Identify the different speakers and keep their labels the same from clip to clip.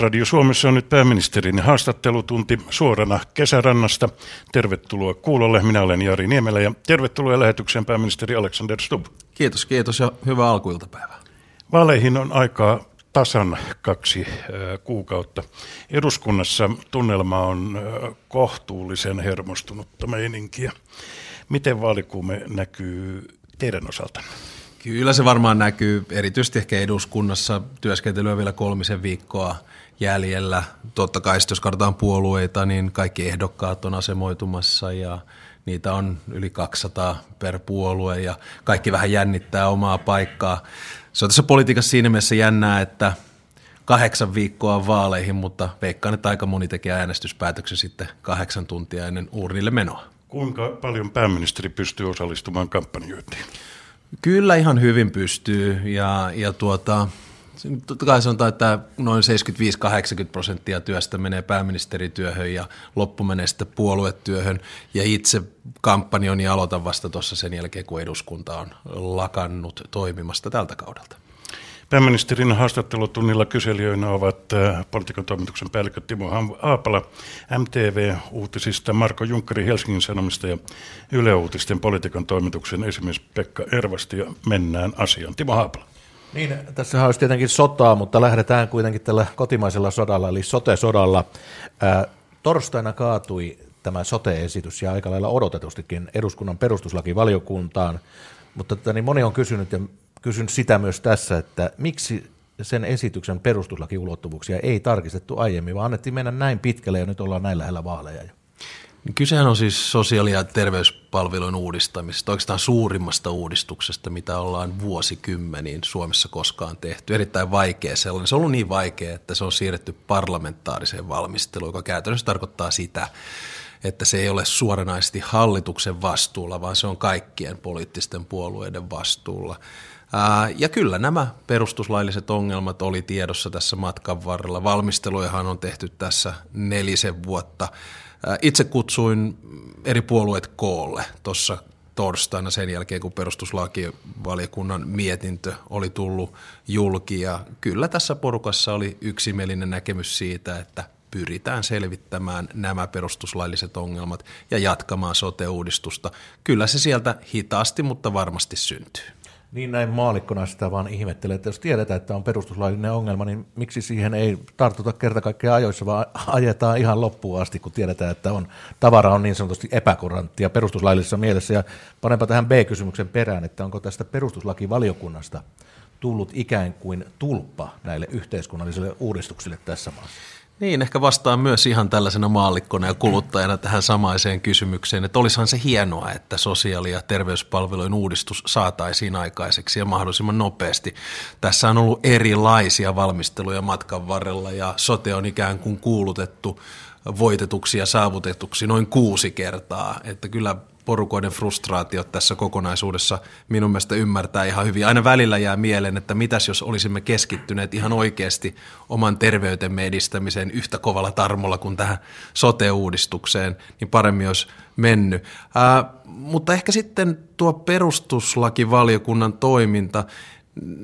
Speaker 1: Radio Suomessa on nyt pääministerin haastattelutunti suorana kesärannasta. Tervetuloa kuulolle. Minä olen Jari Niemelä ja tervetuloa lähetykseen pääministeri Alexander Stubb.
Speaker 2: Kiitos, kiitos ja hyvää alkuiltapäivää.
Speaker 1: Vaaleihin on aikaa tasan kaksi kuukautta. Eduskunnassa tunnelma on kohtuullisen hermostunutta meininkiä. Miten vaalikuume näkyy teidän osaltanne?
Speaker 2: Kyllä se varmaan näkyy, erityisesti ehkä eduskunnassa työskentelyä vielä kolmisen viikkoa jäljellä. Totta kai jos katsotaan puolueita, niin kaikki ehdokkaat on asemoitumassa ja niitä on yli 200 per puolue ja kaikki vähän jännittää omaa paikkaa. Se on tässä politiikassa siinä mielessä jännää, että kahdeksan viikkoa vaaleihin, mutta veikkaan, että aika moni tekee äänestyspäätöksen sitten kahdeksan tuntia ennen urnille menoa.
Speaker 1: Kuinka paljon pääministeri pystyy osallistumaan kampanjointiin?
Speaker 2: Kyllä ihan hyvin pystyy ja, ja tuota, totta kai sanotaan, että noin 75-80 prosenttia työstä menee pääministerityöhön ja loppu menee sitten puoluetyöhön ja itse kampanjoni aloitan vasta tuossa sen jälkeen, kun eduskunta on lakannut toimimasta tältä kaudelta.
Speaker 1: Pääministerin haastattelutunnilla kyselijöinä ovat äh, politiikan toimituksen päällikkö Timo Haapala, MTV-uutisista, Marko Junkkari Helsingin Sanomista ja Yle Uutisten politiikan toimituksen esimies Pekka Ervasti ja mennään asiaan. Timo Haapala.
Speaker 3: Niin, tässä olisi tietenkin sotaa, mutta lähdetään kuitenkin tällä kotimaisella sodalla, eli sote-sodalla. Äh, torstaina kaatui tämä sote-esitys ja aika lailla odotetustikin eduskunnan perustuslakivaliokuntaan, mutta niin moni on kysynyt ja kysyn sitä myös tässä, että miksi sen esityksen perustuslakiulottuvuuksia ei tarkistettu aiemmin, vaan annettiin mennä näin pitkälle ja nyt ollaan näin lähellä vaaleja jo.
Speaker 2: Niin kysehän on siis sosiaali- ja terveyspalvelujen uudistamisesta, oikeastaan suurimmasta uudistuksesta, mitä ollaan vuosikymmeniin Suomessa koskaan tehty. Erittäin vaikea sellainen. Se on ollut niin vaikea, että se on siirretty parlamentaariseen valmisteluun, joka käytännössä tarkoittaa sitä, että se ei ole suoranaisesti hallituksen vastuulla, vaan se on kaikkien poliittisten puolueiden vastuulla. Ja kyllä nämä perustuslailliset ongelmat oli tiedossa tässä matkan varrella. Valmistelujahan on tehty tässä nelisen vuotta. Itse kutsuin eri puolueet koolle tuossa torstaina sen jälkeen, kun perustuslakivaliokunnan mietintö oli tullut julki. Ja kyllä tässä porukassa oli yksimielinen näkemys siitä, että pyritään selvittämään nämä perustuslailliset ongelmat ja jatkamaan sote-uudistusta. Kyllä se sieltä hitaasti, mutta varmasti syntyy.
Speaker 3: Niin näin maalikkona sitä vaan ihmettelee, että jos tiedetään, että on perustuslaillinen ongelma, niin miksi siihen ei tartuta kerta kaikkea ajoissa, vaan ajetaan ihan loppuun asti, kun tiedetään, että on, tavara on niin sanotusti epäkuranttia perustuslaillisessa mielessä. Ja panenpa tähän B-kysymyksen perään, että onko tästä perustuslakivaliokunnasta tullut ikään kuin tulppa näille yhteiskunnallisille uudistuksille tässä maassa?
Speaker 2: Niin, ehkä vastaan myös ihan tällaisena maallikkona ja kuluttajana tähän samaiseen kysymykseen, että olisihan se hienoa, että sosiaali- ja terveyspalvelujen uudistus saataisiin aikaiseksi ja mahdollisimman nopeasti. Tässä on ollut erilaisia valmisteluja matkan varrella ja sote on ikään kuin kuulutettu voitetuksi ja saavutetuksi noin kuusi kertaa, että kyllä porukoiden frustraatiot tässä kokonaisuudessa minun mielestä ymmärtää ihan hyvin. Aina välillä jää mieleen, että mitäs jos olisimme keskittyneet ihan oikeasti oman terveytemme edistämiseen yhtä kovalla tarmolla kuin tähän sote-uudistukseen, niin paremmin olisi mennyt. Ää, mutta ehkä sitten tuo perustuslakivaliokunnan toiminta,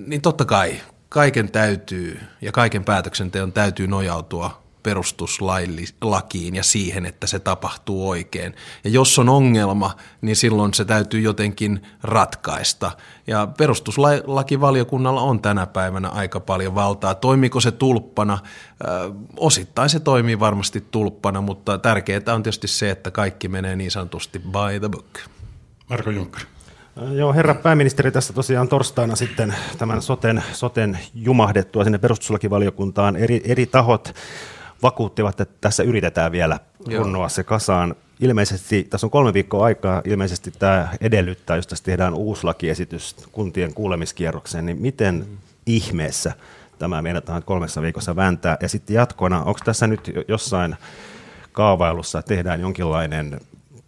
Speaker 2: niin totta kai kaiken täytyy ja kaiken päätöksenteon täytyy nojautua perustuslakiin ja siihen, että se tapahtuu oikein. Ja jos on ongelma, niin silloin se täytyy jotenkin ratkaista. Ja perustuslakivaliokunnalla on tänä päivänä aika paljon valtaa. Toimiko se tulppana? Osittain se toimii varmasti tulppana, mutta tärkeää on tietysti se, että kaikki menee niin sanotusti by the book.
Speaker 1: Marko Juncker.
Speaker 4: Joo, herra pääministeri, tässä tosiaan torstaina sitten tämän soten, soten jumahdettua sinne perustuslakivaliokuntaan eri, eri tahot vakuuttivat, että tässä yritetään vielä runnoa se kasaan. Ilmeisesti, tässä on kolme viikkoa aikaa, ilmeisesti tämä edellyttää, jos tässä tehdään uusi lakiesitys kuntien kuulemiskierrokseen, niin miten mm. ihmeessä tämä meinataan kolmessa viikossa vääntää? Ja sitten jatkona, onko tässä nyt jossain kaavailussa, tehdään jonkinlainen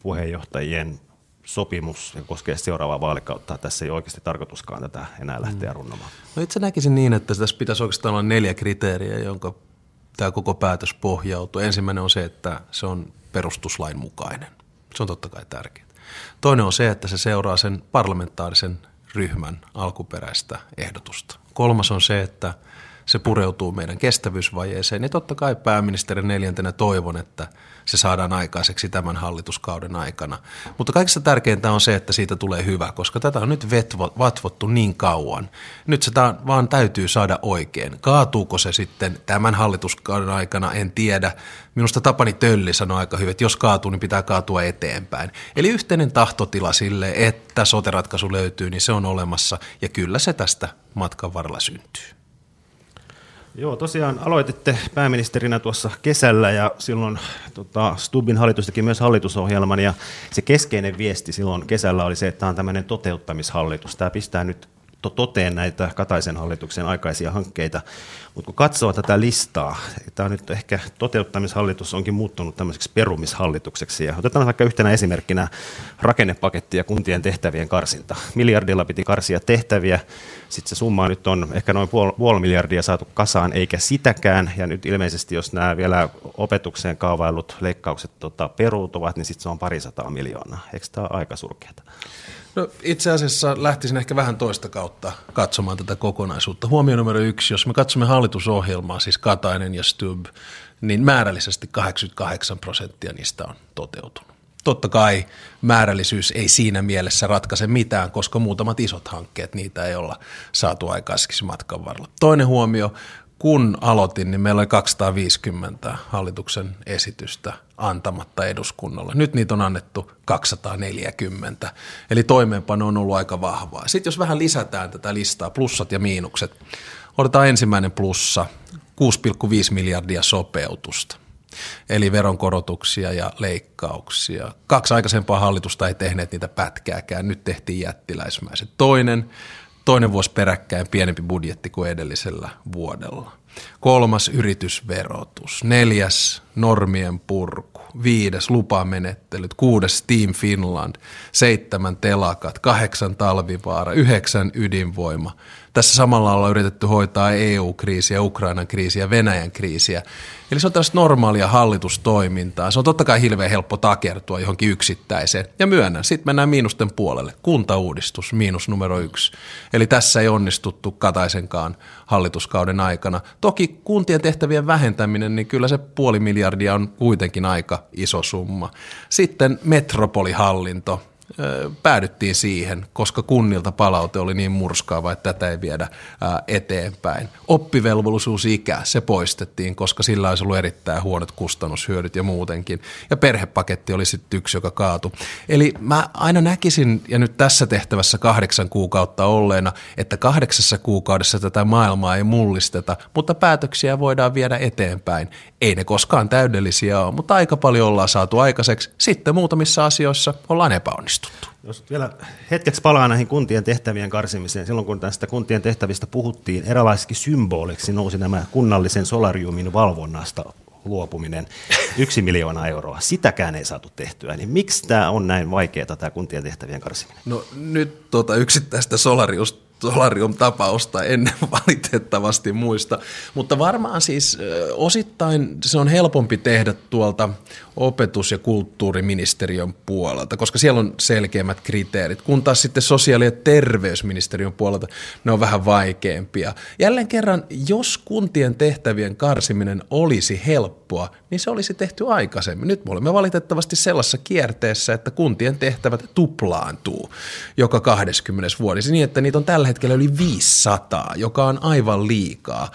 Speaker 4: puheenjohtajien sopimus, joka koskee seuraavaa vaalikautta. Tässä ei oikeasti tarkoituskaan tätä enää lähteä mm. runnomaan.
Speaker 2: No itse näkisin niin, että tässä pitäisi oikeastaan olla neljä kriteeriä, jonka tämä koko päätös pohjautuu. Ensimmäinen on se, että se on perustuslain mukainen. Se on totta kai tärkeää. Toinen on se, että se seuraa sen parlamentaarisen ryhmän alkuperäistä ehdotusta. Kolmas on se, että se pureutuu meidän kestävyysvajeeseen. Ja totta kai pääministerin neljäntenä toivon, että se saadaan aikaiseksi tämän hallituskauden aikana. Mutta kaikista tärkeintä on se, että siitä tulee hyvä, koska tätä on nyt vetvo, vatvottu niin kauan. Nyt se vaan täytyy saada oikein. Kaatuuko se sitten tämän hallituskauden aikana, en tiedä. Minusta Tapani Tölli sanoi aika hyvin, että jos kaatuu, niin pitää kaatua eteenpäin. Eli yhteinen tahtotila sille, että soteratkaisu löytyy, niin se on olemassa ja kyllä se tästä matkan varrella syntyy.
Speaker 4: Joo, tosiaan aloititte pääministerinä tuossa kesällä ja silloin tota, Stubbin hallitus teki myös hallitusohjelman ja se keskeinen viesti silloin kesällä oli se, että tämä on tämmöinen toteuttamishallitus. Tämä pistää nyt toteen näitä Kataisen hallituksen aikaisia hankkeita. Mutta kun katsoo tätä listaa, tämä on nyt ehkä toteuttamishallitus onkin muuttunut tämmöiseksi perumishallitukseksi. Ja otetaan vaikka yhtenä esimerkkinä rakennepaketti ja kuntien tehtävien karsinta. Miljardilla piti karsia tehtäviä, sitten se summa nyt on ehkä noin puoli, puoli miljardia saatu kasaan, eikä sitäkään. Ja nyt ilmeisesti, jos nämä vielä opetukseen kaavailut leikkaukset tota, peruutuvat, niin sitten se on parisataa miljoonaa. Eikö tämä ole aika surkeata?
Speaker 2: No, itse asiassa lähtisin ehkä vähän toista kautta katsomaan tätä kokonaisuutta. Huomio numero yksi, jos me katsomme hallitusohjelmaa, siis Katainen ja Stubb, niin määrällisesti 88 prosenttia niistä on toteutunut. Totta kai määrällisyys ei siinä mielessä ratkaise mitään, koska muutamat isot hankkeet, niitä ei olla saatu aikaiseksi matkan varrella. Toinen huomio, kun aloitin, niin meillä oli 250 hallituksen esitystä antamatta eduskunnalle. Nyt niitä on annettu 240, eli toimeenpano on ollut aika vahvaa. Sitten jos vähän lisätään tätä listaa, plussat ja miinukset, otetaan ensimmäinen plussa, 6,5 miljardia sopeutusta eli veronkorotuksia ja leikkauksia. Kaksi aikaisempaa hallitusta ei tehneet niitä pätkääkään, nyt tehtiin jättiläismäiset. Toinen, toinen vuosi peräkkäin pienempi budjetti kuin edellisellä vuodella. Kolmas yritysverotus, neljäs normien purku, viides lupamenettelyt, kuudes Team Finland, seitsemän telakat, kahdeksan talvivaara, yhdeksän ydinvoima. Tässä samalla ollaan yritetty hoitaa EU-kriisiä, Ukrainan kriisiä, Venäjän kriisiä. Eli se on tällaista normaalia hallitustoimintaa. Se on totta kai hilveän helppo takertua johonkin yksittäiseen. Ja myönnän, sitten mennään miinusten puolelle. Kuntauudistus, miinus numero yksi. Eli tässä ei onnistuttu Kataisenkaan hallituskauden aikana. Toki kuntien tehtävien vähentäminen, niin kyllä se puoli miljardia on kuitenkin aika iso summa. Sitten metropolihallinto päädyttiin siihen, koska kunnilta palaute oli niin murskaava, että tätä ei viedä eteenpäin. Oppivelvollisuusikä, se poistettiin, koska sillä olisi ollut erittäin huonot kustannushyödyt ja muutenkin. Ja perhepaketti oli sitten yksi, joka kaatu. Eli mä aina näkisin, ja nyt tässä tehtävässä kahdeksan kuukautta olleena, että kahdeksassa kuukaudessa tätä maailmaa ei mullisteta, mutta päätöksiä voidaan viedä eteenpäin. Ei ne koskaan täydellisiä ole, mutta aika paljon ollaan saatu aikaiseksi. Sitten muutamissa asioissa ollaan epäonnistuttu.
Speaker 4: Jos vielä hetkeksi palaa näihin kuntien tehtävien karsimiseen. Silloin kun tästä kuntien tehtävistä puhuttiin, eräänlaisiksi symboliksi nousi nämä kunnallisen solariumin valvonnasta luopuminen, yksi miljoona euroa. Sitäkään ei saatu tehtyä. Niin miksi tämä on näin vaikeaa, tämä kuntien tehtävien karsiminen?
Speaker 2: No nyt tuota yksittäistä solariusta Solarium-tapausta en valitettavasti muista, mutta varmaan siis osittain se on helpompi tehdä tuolta opetus- ja kulttuuriministeriön puolelta, koska siellä on selkeämmät kriteerit, kun taas sitten sosiaali- ja terveysministeriön puolelta ne on vähän vaikeampia. Jälleen kerran, jos kuntien tehtävien karsiminen olisi helppoa, niin se olisi tehty aikaisemmin. Nyt me olemme valitettavasti sellaisessa kierteessä, että kuntien tehtävät tuplaantuu joka 20 vuodessa niin, että niitä on tällä hetkellä yli 500, joka on aivan liikaa.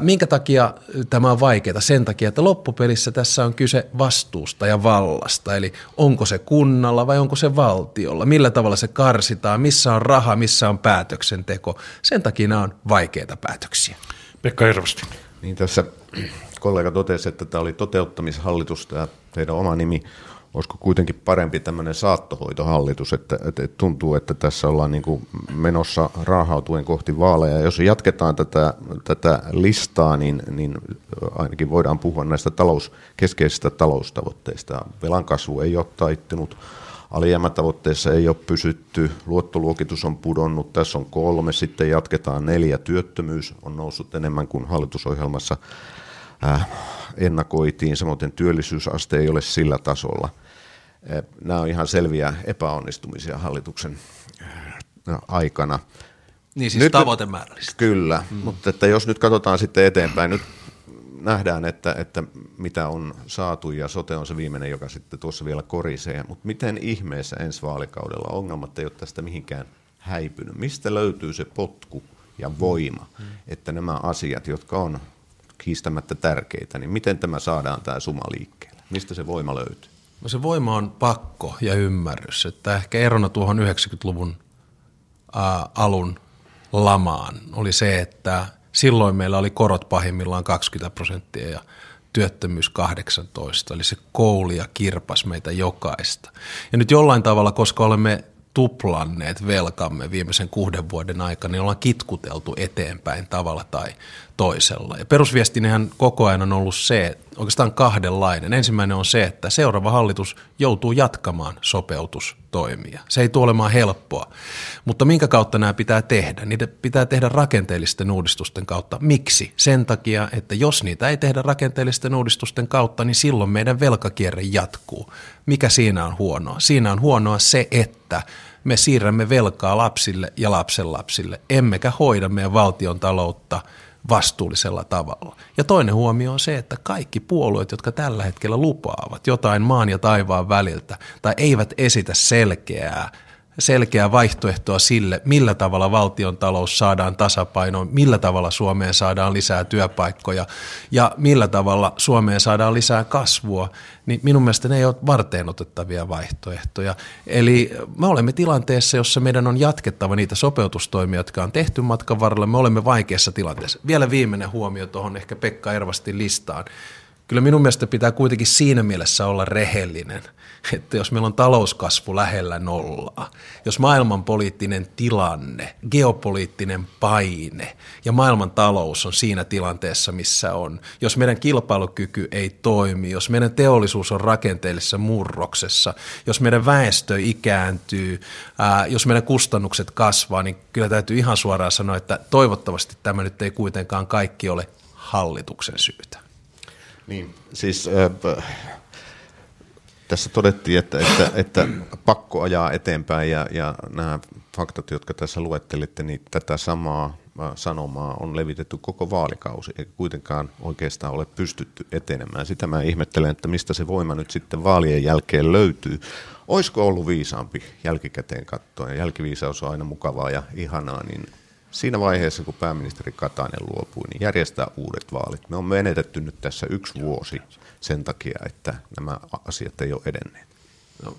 Speaker 2: minkä takia tämä on vaikeaa? Sen takia, että loppupelissä tässä on kyse vastuusta ja vallasta, eli onko se kunnalla vai onko se valtiolla, millä tavalla se karsitaan, missä on raha, missä on päätöksenteko. Sen takia nämä on vaikeita päätöksiä.
Speaker 1: Pekka Hirvosti.
Speaker 5: Niin tässä kollega totesi, että tämä oli toteuttamishallitus, tämä teidän oma nimi. Olisiko kuitenkin parempi tämmöinen saattohoitohallitus, että, että tuntuu, että tässä ollaan niin kuin menossa raahautuen kohti vaaleja. Jos jatketaan tätä, tätä listaa, niin, niin ainakin voidaan puhua näistä talous, keskeisistä taloustavoitteista. Velan kasvu ei ole taittunut, alijäämätavoitteessa ei ole pysytty, luottoluokitus on pudonnut, tässä on kolme, sitten jatketaan neljä, työttömyys on noussut enemmän kuin hallitusohjelmassa Äh, ennakoitiin, samoin työllisyysaste ei ole sillä tasolla. Äh, nämä on ihan selviä epäonnistumisia hallituksen äh, aikana.
Speaker 2: Niin siis nyt, tavoitemäärällisesti.
Speaker 5: Kyllä, mm. mutta että jos nyt katsotaan sitten eteenpäin, nyt nähdään, että, että mitä on saatu ja sote on se viimeinen, joka sitten tuossa vielä korisee, mutta miten ihmeessä ensi vaalikaudella ongelmat ei ole tästä mihinkään häipynyt? Mistä löytyy se potku ja voima, mm. että nämä asiat, jotka on kiistämättä tärkeitä, niin miten tämä saadaan tämä suma liikkeelle? Mistä se voima löytyy?
Speaker 2: No se voima on pakko ja ymmärrys, että ehkä erona tuohon 90-luvun ää, alun lamaan oli se, että silloin meillä oli korot pahimmillaan 20 prosenttia ja työttömyys 18, eli se kouli ja kirpas meitä jokaista. Ja nyt jollain tavalla, koska olemme tuplanneet velkamme viimeisen kuuden vuoden aikana, niin ollaan kitkuteltu eteenpäin tavalla tai toisella. Ja perusviestinehän koko ajan on ollut se, oikeastaan kahdenlainen. Ensimmäinen on se, että seuraava hallitus joutuu jatkamaan sopeutustoimia. Se ei tule olemaan helppoa. Mutta minkä kautta nämä pitää tehdä? Niitä pitää tehdä rakenteellisten uudistusten kautta. Miksi? Sen takia, että jos niitä ei tehdä rakenteellisten uudistusten kautta, niin silloin meidän velkakierre jatkuu. Mikä siinä on huonoa? Siinä on huonoa se, että me siirrämme velkaa lapsille ja lapsenlapsille, emmekä hoida meidän valtion taloutta – vastuullisella tavalla. Ja toinen huomio on se, että kaikki puolueet, jotka tällä hetkellä lupaavat jotain maan ja taivaan väliltä tai eivät esitä selkeää selkeää vaihtoehtoa sille, millä tavalla valtion talous saadaan tasapainoon, millä tavalla Suomeen saadaan lisää työpaikkoja ja millä tavalla Suomeen saadaan lisää kasvua, niin minun mielestä ne ei ole varteen otettavia vaihtoehtoja. Eli me olemme tilanteessa, jossa meidän on jatkettava niitä sopeutustoimia, jotka on tehty matkan varrella. Me olemme vaikeassa tilanteessa. Vielä viimeinen huomio tuohon ehkä Pekka Ervasti listaan. Kyllä minun mielestä pitää kuitenkin siinä mielessä olla rehellinen – että jos meillä on talouskasvu lähellä nollaa, jos maailmanpoliittinen tilanne, geopoliittinen paine ja maailman talous on siinä tilanteessa, missä on, jos meidän kilpailukyky ei toimi, jos meidän teollisuus on rakenteellisessa murroksessa, jos meidän väestö ikääntyy, ää, jos meidän kustannukset kasvaa, niin kyllä täytyy ihan suoraan sanoa, että toivottavasti tämä nyt ei kuitenkaan kaikki ole hallituksen syytä.
Speaker 5: Niin, siis äh, tässä todettiin, että, että, että pakko ajaa eteenpäin ja, ja nämä faktat, jotka tässä luettelitte, niin tätä samaa sanomaa on levitetty koko vaalikausi, eikä kuitenkaan oikeastaan ole pystytty etenemään. Sitä mä ihmettelen, että mistä se voima nyt sitten vaalien jälkeen löytyy. Olisiko ollut viisaampi jälkikäteen katsoa, ja jälkiviisaus on aina mukavaa ja ihanaa, niin siinä vaiheessa, kun pääministeri Katainen luopui, niin järjestää uudet vaalit. Me on menetetty nyt tässä yksi vuosi sen takia, että nämä asiat ei ole edenneet. No,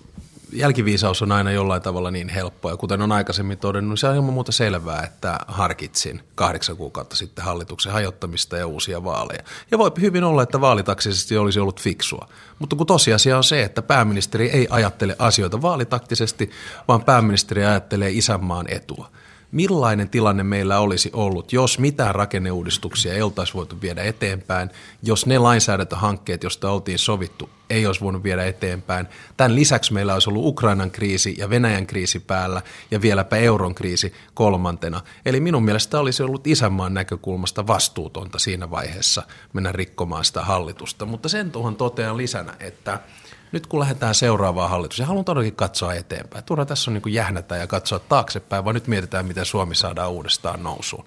Speaker 2: jälkiviisaus on aina jollain tavalla niin helppoa, ja kuten on aikaisemmin todennut, se on ilman muuta selvää, että harkitsin kahdeksan kuukautta sitten hallituksen hajottamista ja uusia vaaleja. Ja voi hyvin olla, että vaalitaksisesti olisi ollut fiksua. Mutta kun tosiasia on se, että pääministeri ei ajattele asioita vaalitaktisesti, vaan pääministeri ajattelee isänmaan etua millainen tilanne meillä olisi ollut, jos mitään rakenneuudistuksia ei oltaisi voitu viedä eteenpäin, jos ne lainsäädäntöhankkeet, joista oltiin sovittu, ei olisi voinut viedä eteenpäin. Tämän lisäksi meillä olisi ollut Ukrainan kriisi ja Venäjän kriisi päällä ja vieläpä euron kriisi kolmantena. Eli minun mielestä olisi ollut isänmaan näkökulmasta vastuutonta siinä vaiheessa mennä rikkomaan sitä hallitusta. Mutta sen tuohon totean lisänä, että – nyt kun lähdetään seuraavaan hallitukseen, haluan todellakin katsoa eteenpäin. Turha tässä on niin jähnätä ja katsoa taaksepäin, vaan nyt mietitään, miten Suomi saadaan uudestaan nousuun.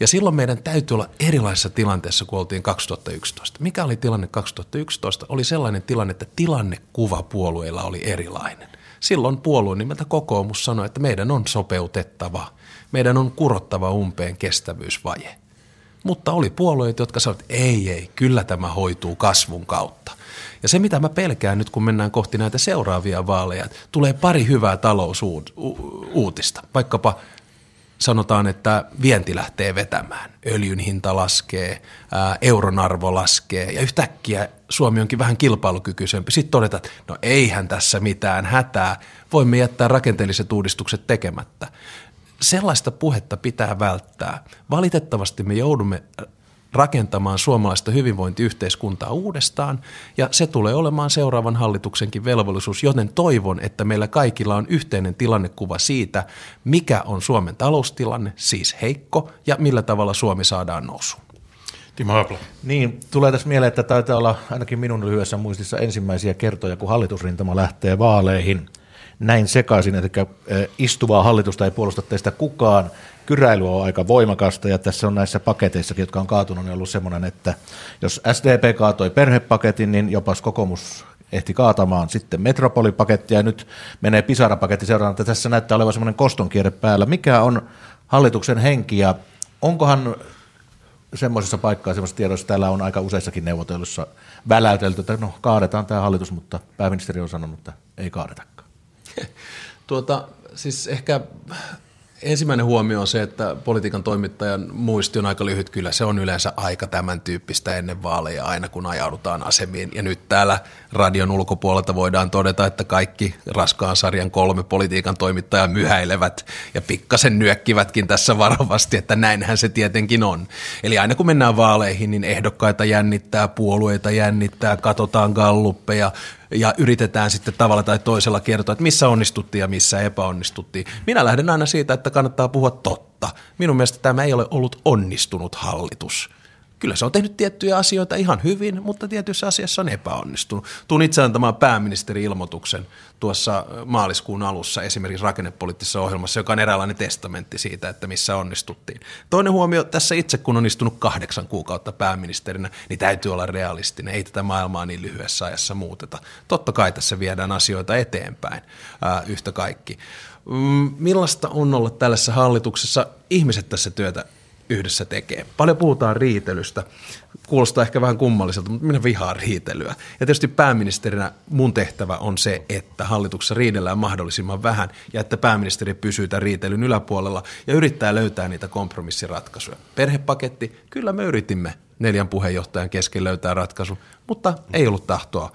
Speaker 2: Ja silloin meidän täytyy olla erilaisessa tilanteessa kuin oltiin 2011. Mikä oli tilanne 2011? Oli sellainen tilanne, että tilannekuva puolueilla oli erilainen. Silloin puolueen nimeltä kokoomus sanoi, että meidän on sopeutettava, meidän on kurottava umpeen kestävyysvaje. Mutta oli puolueet, jotka sanoivat, että ei, ei, kyllä tämä hoituu kasvun kautta. Ja se, mitä mä pelkään nyt, kun mennään kohti näitä seuraavia vaaleja, tulee pari hyvää talousuutista. Vaikkapa sanotaan, että vienti lähtee vetämään, öljyn hinta laskee, ää, euron arvo laskee ja yhtäkkiä Suomi onkin vähän kilpailukykyisempi. Sitten todetaan, että no eihän tässä mitään hätää, voimme jättää rakenteelliset uudistukset tekemättä. Sellaista puhetta pitää välttää. Valitettavasti me joudumme rakentamaan suomalaista hyvinvointiyhteiskuntaa uudestaan, ja se tulee olemaan seuraavan hallituksenkin velvollisuus, joten toivon, että meillä kaikilla on yhteinen tilannekuva siitä, mikä on Suomen taloustilanne, siis heikko, ja millä tavalla Suomi saadaan nousuun.
Speaker 1: Timo Haapla.
Speaker 3: Niin, tulee tässä mieleen, että taitaa olla ainakin minun lyhyessä muistissa ensimmäisiä kertoja, kun hallitusrintama lähtee vaaleihin – näin sekaisin, että istuvaa hallitusta ei puolusta teistä kukaan. Kyräily on aika voimakasta ja tässä on näissä paketeissakin, jotka on kaatunut, niin ollut semmoinen, että jos SDP kaatoi perhepaketin, niin jopa kokoomus ehti kaatamaan sitten metropolipakettia ja nyt menee Pisara-paketti seuraavana, että tässä näyttää olevan semmoinen kostonkierre päällä. Mikä on hallituksen henki ja onkohan semmoisessa paikkaa, semmoisessa tiedossa, täällä on aika useissakin neuvotelussa väläytelty, että no kaadetaan tämä hallitus, mutta pääministeri on sanonut, että ei kaadetakaan.
Speaker 2: Tuota, siis ehkä Ensimmäinen huomio on se, että politiikan toimittajan muisti on aika lyhyt. Kyllä se on yleensä aika tämän tyyppistä ennen vaaleja, aina kun ajaudutaan asemiin. Ja nyt täällä radion ulkopuolelta voidaan todeta, että kaikki raskaan sarjan kolme politiikan toimittajaa myhäilevät ja pikkasen nyökkivätkin tässä varovasti, että näinhän se tietenkin on. Eli aina kun mennään vaaleihin, niin ehdokkaita jännittää, puolueita jännittää, katsotaan galluppeja, ja yritetään sitten tavalla tai toisella kertoa, että missä onnistuttiin ja missä epäonnistuttiin. Minä lähden aina siitä, että kannattaa puhua totta. Minun mielestä tämä ei ole ollut onnistunut hallitus. Kyllä se on tehnyt tiettyjä asioita ihan hyvin, mutta tietyissä asiassa on epäonnistunut. Tuun itse antamaan pääministeri-ilmoituksen tuossa maaliskuun alussa esimerkiksi rakennepoliittisessa ohjelmassa, joka on eräänlainen testamentti siitä, että missä onnistuttiin. Toinen huomio, tässä itse kun on istunut kahdeksan kuukautta pääministerinä, niin täytyy olla realistinen. Ei tätä maailmaa niin lyhyessä ajassa muuteta. Totta kai tässä viedään asioita eteenpäin ää, yhtä kaikki. Mm, millaista on olla tällaisessa hallituksessa? Ihmiset tässä työtä yhdessä tekee. Paljon puhutaan riitelystä. Kuulostaa ehkä vähän kummalliselta, mutta minä vihaan riitelyä. Ja tietysti pääministerinä mun tehtävä on se, että hallituksessa riidellään mahdollisimman vähän ja että pääministeri pysyy tämän riitelyn yläpuolella ja yrittää löytää niitä kompromissiratkaisuja. Perhepaketti, kyllä me yritimme neljän puheenjohtajan kesken löytää ratkaisu, mutta ei ollut tahtoa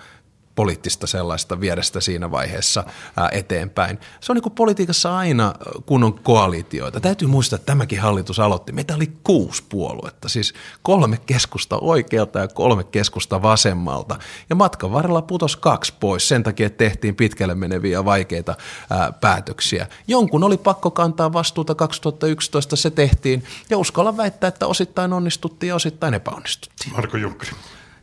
Speaker 2: poliittista sellaista viedä sitä siinä vaiheessa eteenpäin. Se on niin kuin politiikassa aina, kun on koalitioita. Täytyy muistaa, että tämäkin hallitus aloitti. Meitä oli kuusi puoluetta, siis kolme keskusta oikealta ja kolme keskusta vasemmalta. Ja matkan varrella putos kaksi pois sen takia, että tehtiin pitkälle meneviä vaikeita ää, päätöksiä. Jonkun oli pakko kantaa vastuuta 2011, se tehtiin. Ja uskallan väittää, että osittain onnistuttiin ja osittain epäonnistuttiin.
Speaker 1: Marko Junkkari.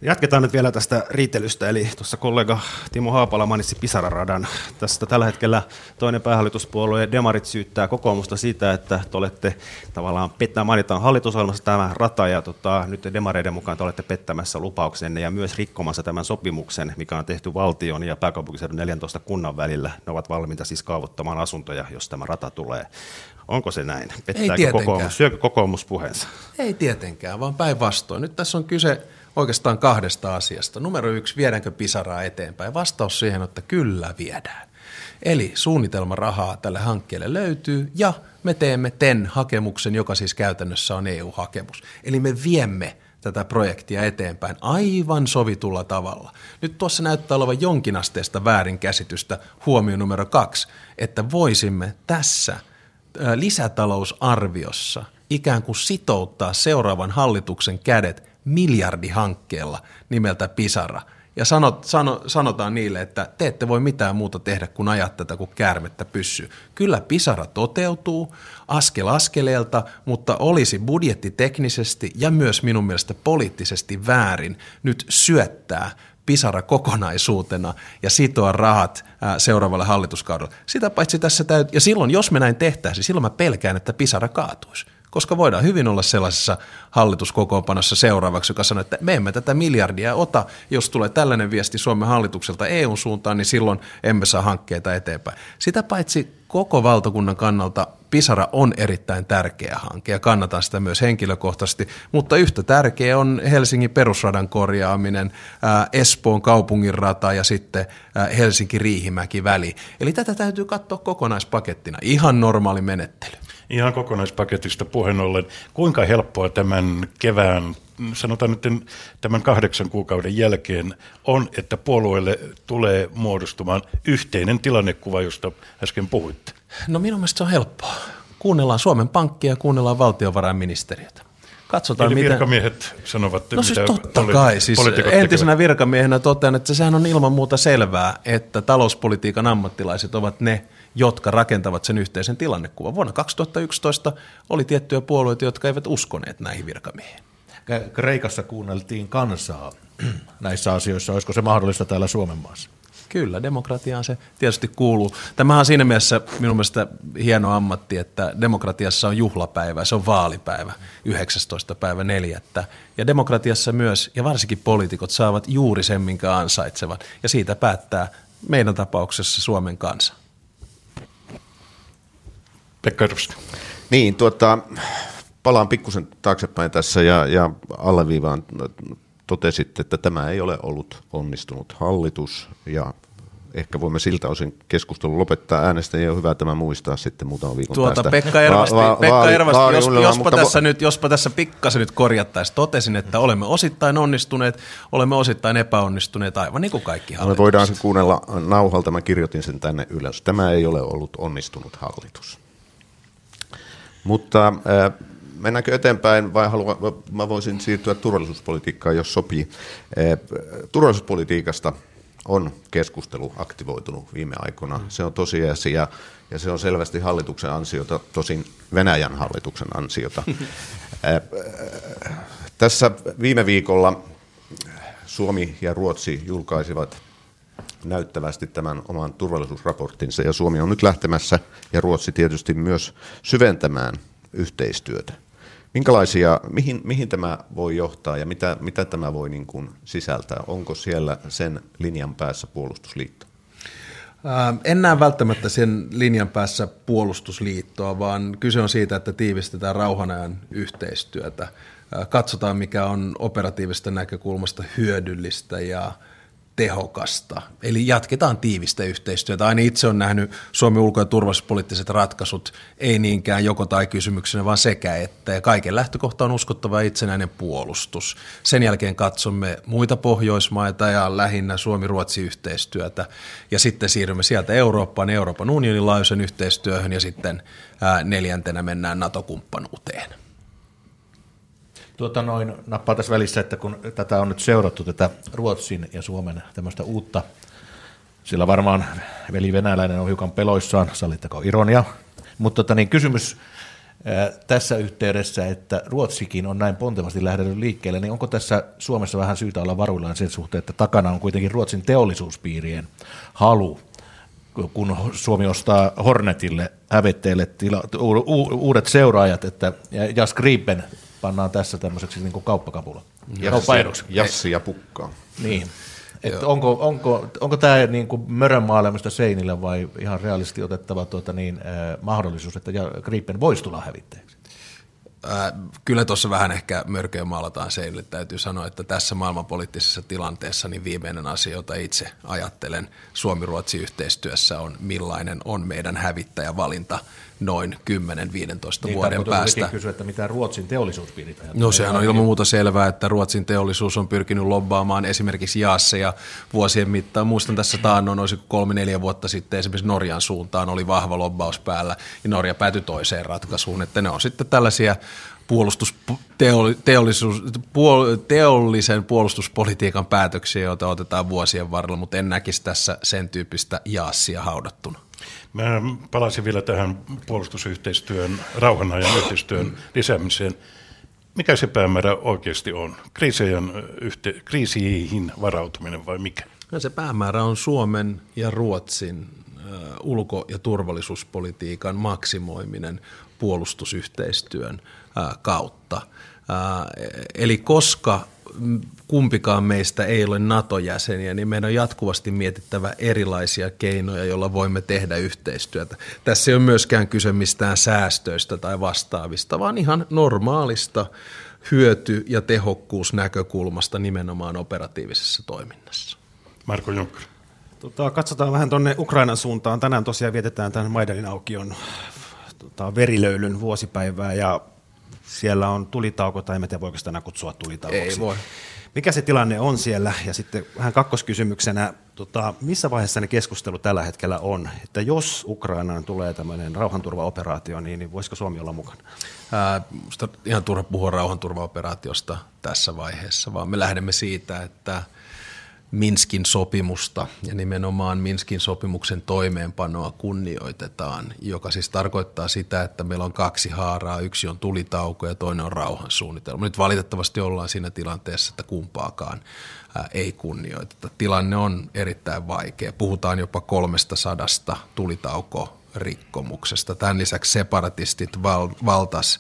Speaker 4: Jatketaan nyt vielä tästä riitelystä, eli tuossa kollega Timo Haapala mainitsi Pisara-radan. Tästä tällä hetkellä toinen päähallituspuolue Demarit syyttää kokoomusta siitä, että te olette tavallaan pettää, mainitaan hallitusohjelmassa tämä rata, ja tota, nyt Demareiden mukaan te olette pettämässä lupauksenne ja myös rikkomassa tämän sopimuksen, mikä on tehty valtion ja pääkaupunkiseudun 14 kunnan välillä. Ne ovat valmiita siis kaavoittamaan asuntoja, jos tämä rata tulee. Onko se näin?
Speaker 2: Pettääkö
Speaker 4: kokoomus? Syökö kokoomus puheensa?
Speaker 2: Ei tietenkään, vaan päinvastoin. Nyt tässä on kyse oikeastaan kahdesta asiasta. Numero yksi, viedäänkö Pisaraa eteenpäin? Vastaus siihen, että kyllä viedään. Eli suunnitelma rahaa tälle hankkeelle löytyy ja me teemme TEN-hakemuksen, joka siis käytännössä on EU-hakemus. Eli me viemme tätä projektia eteenpäin aivan sovitulla tavalla. Nyt tuossa näyttää olevan jonkinasteista väärinkäsitystä huomio numero kaksi, että voisimme tässä lisätalousarviossa ikään kuin sitouttaa seuraavan hallituksen kädet miljardihankkeella nimeltä Pisara. Ja sanot, sano, sanotaan niille, että te ette voi mitään muuta tehdä kuin ajat tätä, kun käärmettä pyssyy. Kyllä Pisara toteutuu askel askeleelta, mutta olisi budjettiteknisesti ja myös minun mielestä poliittisesti väärin nyt syöttää Pisara kokonaisuutena ja sitoa rahat seuraavalle hallituskaudelle. Sitä paitsi tässä täytyy, ja silloin jos me näin tehtäisiin, silloin mä pelkään, että Pisara kaatuisi koska voidaan hyvin olla sellaisessa hallituskokoonpanossa seuraavaksi, joka sanoo, että me emme tätä miljardia ota, jos tulee tällainen viesti Suomen hallitukselta EUn suuntaan, niin silloin emme saa hankkeita eteenpäin. Sitä paitsi koko valtakunnan kannalta Pisara on erittäin tärkeä hanke ja kannatan sitä myös henkilökohtaisesti, mutta yhtä tärkeä on Helsingin perusradan korjaaminen, Espoon kaupungin rata ja sitten Helsinki-Riihimäki väli. Eli tätä täytyy katsoa kokonaispakettina, ihan normaali menettely.
Speaker 1: Ihan kokonaispaketista puheen ollen, kuinka helppoa tämän kevään, sanotaan nyt tämän kahdeksan kuukauden jälkeen on, että puolueelle tulee muodostumaan yhteinen tilannekuva, josta äsken puhuitte?
Speaker 2: No minun mielestä se on helppoa. Kuunnellaan Suomen Pankkia ja kuunnellaan valtiovarainministeriötä.
Speaker 1: Katsotaan, Eli virkamiehet sanovat,
Speaker 2: no siis totta poli- kai. Siis entisenä tekevät. virkamiehenä totean, että sehän on ilman muuta selvää, että talouspolitiikan ammattilaiset ovat ne, jotka rakentavat sen yhteisen tilannekuvan. Vuonna 2011 oli tiettyjä puolueita, jotka eivät uskoneet näihin virkamiehiin.
Speaker 3: Kreikassa kuunneltiin kansaa näissä asioissa. Olisiko se mahdollista täällä Suomen maassa?
Speaker 2: Kyllä, demokratiaan se tietysti kuuluu. Tämähän on siinä mielessä minun mielestä hieno ammatti, että demokratiassa on juhlapäivä, se on vaalipäivä 19. päivä 4. Ja demokratiassa myös, ja varsinkin poliitikot saavat juuri sen, minkä ansaitsevat. Ja siitä päättää meidän tapauksessa Suomen kansa.
Speaker 1: Pekka Ervasti.
Speaker 5: Niin, tuota, palaan pikkusen taaksepäin tässä ja, ja alleviivaan totesit, että tämä ei ole ollut onnistunut hallitus ja ehkä voimme siltä osin keskustelun lopettaa äänestäjiä. On hyvä tämä muistaa sitten muutaman viikon
Speaker 2: tuota,
Speaker 5: päästä.
Speaker 2: Pekka Ervasti, va- va- Pekka vaali, Ervasti vaali, jos, jospa, mutta... tässä nyt, jospa tässä pikkasen nyt korjattaisiin. Totesin, että olemme osittain onnistuneet, olemme osittain epäonnistuneet, aivan niin kuin kaikki hallitukset.
Speaker 5: Me voidaan se kuunnella nauhalta, mä kirjoitin sen tänne ylös. Tämä ei ole ollut onnistunut hallitus. Mutta äh, mennäänkö eteenpäin vai haluan, mä voisin siirtyä turvallisuuspolitiikkaan, jos sopii. Turvallisuuspolitiikasta on keskustelu aktivoitunut viime aikoina. Se on tosiasia ja se on selvästi hallituksen ansiota, tosin Venäjän hallituksen ansiota. Tässä viime viikolla Suomi ja Ruotsi julkaisivat näyttävästi tämän oman turvallisuusraporttinsa ja Suomi on nyt lähtemässä ja Ruotsi tietysti myös syventämään yhteistyötä. Minkälaisia, mihin, mihin tämä voi johtaa ja mitä, mitä tämä voi niin kuin sisältää? Onko siellä sen linjan päässä puolustusliitto?
Speaker 2: En näe välttämättä sen linjan päässä puolustusliittoa, vaan kyse on siitä, että tiivistetään rauhanajan yhteistyötä. Katsotaan, mikä on operatiivisesta näkökulmasta hyödyllistä ja tehokasta. Eli jatketaan tiivistä yhteistyötä. Aina itse on nähnyt Suomen ulko- ja turvallisuuspoliittiset ratkaisut, ei niinkään joko tai kysymyksenä, vaan sekä että. Ja kaiken lähtökohta on uskottava itsenäinen puolustus. Sen jälkeen katsomme muita Pohjoismaita ja lähinnä Suomi-Ruotsi-yhteistyötä. Ja sitten siirrymme sieltä Eurooppaan, Euroopan unionin laajuisen yhteistyöhön ja sitten neljäntenä mennään NATO-kumppanuuteen.
Speaker 3: Tuota noin, nappaa tässä välissä, että kun tätä on nyt seurattu, tätä Ruotsin ja Suomen tämmöistä uutta, sillä varmaan veli venäläinen on hiukan peloissaan, sallittako ironia, mutta tota niin, kysymys tässä yhteydessä, että Ruotsikin on näin pontevasti lähdetty liikkeelle, niin onko tässä Suomessa vähän syytä olla varuillaan sen suhteen, että takana on kuitenkin Ruotsin teollisuuspiirien halu kun Suomi ostaa Hornetille hävetteille tila, uudet seuraajat, että Jas Gripen pannaan tässä tämmöiseksi niin kauppakapula.
Speaker 5: Jassi, jassi ja pukkaa.
Speaker 3: Niin. Että onko, onko, onko tämä niin kuin mörönmailemista seinille vai ihan realisti otettava tuota niin, äh, mahdollisuus, että Gripen voisi tulla hävitteeksi?
Speaker 2: Äh, kyllä tuossa vähän ehkä mörköä maalataan seinille. Täytyy sanoa, että tässä maailmanpoliittisessa tilanteessa niin viimeinen asia, jota itse ajattelen Suomi-Ruotsi-yhteistyössä on, millainen on meidän hävittäjävalinta – noin 10-15 niin, vuoden päästä.
Speaker 3: kysyä, että mitä Ruotsin teollisuuspiirit
Speaker 2: No sehän on ilman muuta selvää, että Ruotsin teollisuus on pyrkinyt lobbaamaan esimerkiksi Jaasse ja vuosien mittaan. Muistan tässä taannoin, olisi kolme-neljä vuotta sitten esimerkiksi Norjan suuntaan oli vahva lobbaus päällä ja Norja päätyi toiseen ratkaisuun, että ne on sitten tällaisia puolustus, teollisuus, puol, teollisen puolustuspolitiikan päätöksiä, joita otetaan vuosien varrella, mutta en näkisi tässä sen tyyppistä jaassia haudattuna.
Speaker 1: Mä palasin vielä tähän puolustusyhteistyön, rauhanajan yhteistyön lisäämiseen. Mikä se päämäärä oikeasti on? Yhte, kriisiin varautuminen vai mikä?
Speaker 2: No se päämäärä on Suomen ja Ruotsin ulko- ja turvallisuuspolitiikan maksimoiminen puolustusyhteistyön kautta. Eli koska kumpikaan meistä ei ole NATO-jäseniä, niin meidän on jatkuvasti mietittävä erilaisia keinoja, joilla voimme tehdä yhteistyötä. Tässä ei ole myöskään kyse mistään säästöistä tai vastaavista, vaan ihan normaalista hyöty- ja tehokkuusnäkökulmasta nimenomaan operatiivisessa toiminnassa.
Speaker 1: Marko Juncker.
Speaker 4: Tota, katsotaan vähän tuonne Ukrainan suuntaan. Tänään tosiaan vietetään tämän Maidanin aukion tota, verilöylyn vuosipäivää ja siellä on tulitauko, tai en tiedä voiko sitä kutsua tulitaukoksi.
Speaker 2: Ei voi.
Speaker 4: Mikä se tilanne on siellä? Ja sitten vähän kakkoskysymyksenä, tota, missä vaiheessa ne keskustelu tällä hetkellä on, että jos Ukrainaan tulee tämmöinen rauhanturvaoperaatio, niin, niin voisiko Suomi olla mukana?
Speaker 2: Ää, ihan turha puhua rauhanturvaoperaatiosta tässä vaiheessa, vaan me lähdemme siitä, että Minskin sopimusta ja nimenomaan Minskin sopimuksen toimeenpanoa kunnioitetaan, joka siis tarkoittaa sitä, että meillä on kaksi haaraa, yksi on tulitauko ja toinen on rauhansuunnitelma. Nyt valitettavasti ollaan siinä tilanteessa, että kumpaakaan ei kunnioiteta. Tilanne on erittäin vaikea. Puhutaan jopa kolmesta sadasta tulitauko rikkomuksesta. Tämän lisäksi separatistit val, valtas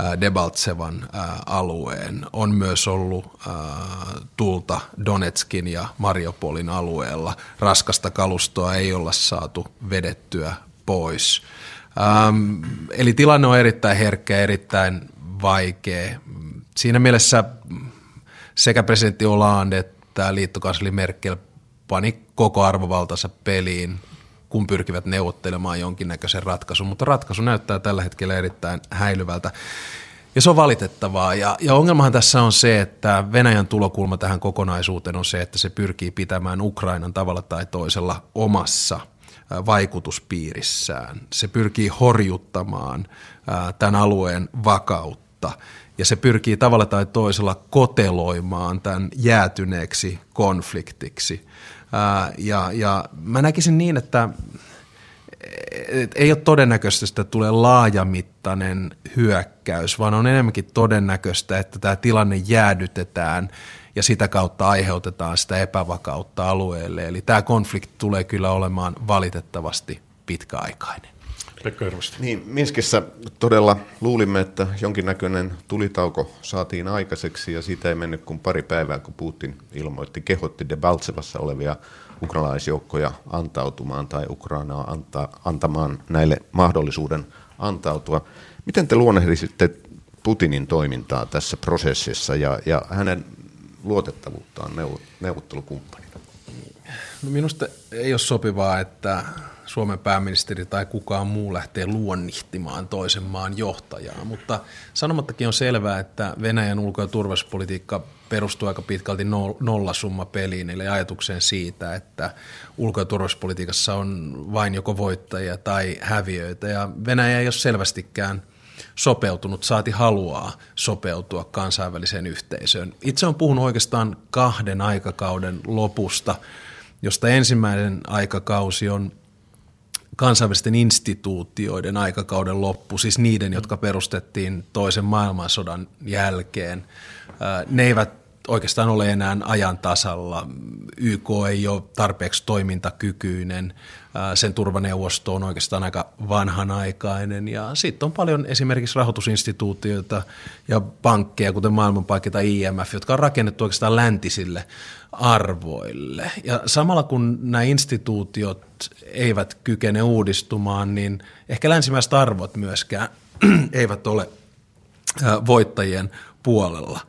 Speaker 2: äh, Debaltsevan äh, alueen. On myös ollut äh, tulta Donetskin ja Mariupolin alueella. Raskasta kalustoa ei olla saatu vedettyä pois. Ähm, eli tilanne on erittäin herkkä, erittäin vaikea. Siinä mielessä sekä presidentti Hollande että liittokansleri Merkel pani koko arvovaltansa peliin kun pyrkivät neuvottelemaan jonkinnäköisen ratkaisun, mutta ratkaisu näyttää tällä hetkellä erittäin häilyvältä. Ja se on valitettavaa. Ja, ja ongelmahan tässä on se, että Venäjän tulokulma tähän kokonaisuuteen on se, että se pyrkii pitämään Ukrainan tavalla tai toisella omassa vaikutuspiirissään. Se pyrkii horjuttamaan tämän alueen vakautta ja se pyrkii tavalla tai toisella koteloimaan tämän jäätyneeksi konfliktiksi. Ja, ja mä näkisin niin, että ei ole todennäköistä, että tulee laajamittainen hyökkäys, vaan on enemmänkin todennäköistä, että tämä tilanne jäädytetään ja sitä kautta aiheutetaan sitä epävakautta alueelle. Eli tämä konflikti tulee kyllä olemaan valitettavasti pitkäaikainen.
Speaker 1: Pekka
Speaker 5: Niin, Minskissä todella luulimme, että jonkinnäköinen tulitauko saatiin aikaiseksi ja siitä ei mennyt kuin pari päivää, kun Putin ilmoitti, kehotti Debaltsevassa olevia ukrainalaisjoukkoja antautumaan tai Ukrainaa antaa, antamaan näille mahdollisuuden antautua. Miten te luonnehdisitte Putinin toimintaa tässä prosessissa ja, ja hänen luotettavuuttaan neuvottelukumppanina?
Speaker 2: No minusta ei ole sopivaa, että Suomen pääministeri tai kukaan muu lähtee luonnihtimaan toisen maan johtajaa, mutta sanomattakin on selvää, että Venäjän ulko- ja turvallisuuspolitiikka perustuu aika pitkälti nollasumma peliin, eli ajatukseen siitä, että ulko- ja turvallisuuspolitiikassa on vain joko voittajia tai häviöitä, ja Venäjä ei ole selvästikään sopeutunut, saati haluaa sopeutua kansainväliseen yhteisöön. Itse on puhunut oikeastaan kahden aikakauden lopusta, josta ensimmäinen aikakausi on kansainvälisten instituutioiden aikakauden loppu, siis niiden, jotka perustettiin toisen maailmansodan jälkeen. Ne eivät oikeastaan ole enää ajan tasalla. YK ei ole tarpeeksi toimintakykyinen, sen turvaneuvosto on oikeastaan aika vanhanaikainen ja sitten on paljon esimerkiksi rahoitusinstituutioita ja pankkeja, kuten Maailmanpankki tai IMF, jotka on rakennettu oikeastaan läntisille arvoille. Ja samalla kun nämä instituutiot eivät kykene uudistumaan, niin ehkä länsimäiset arvot myöskään eivät ole voittajien puolella.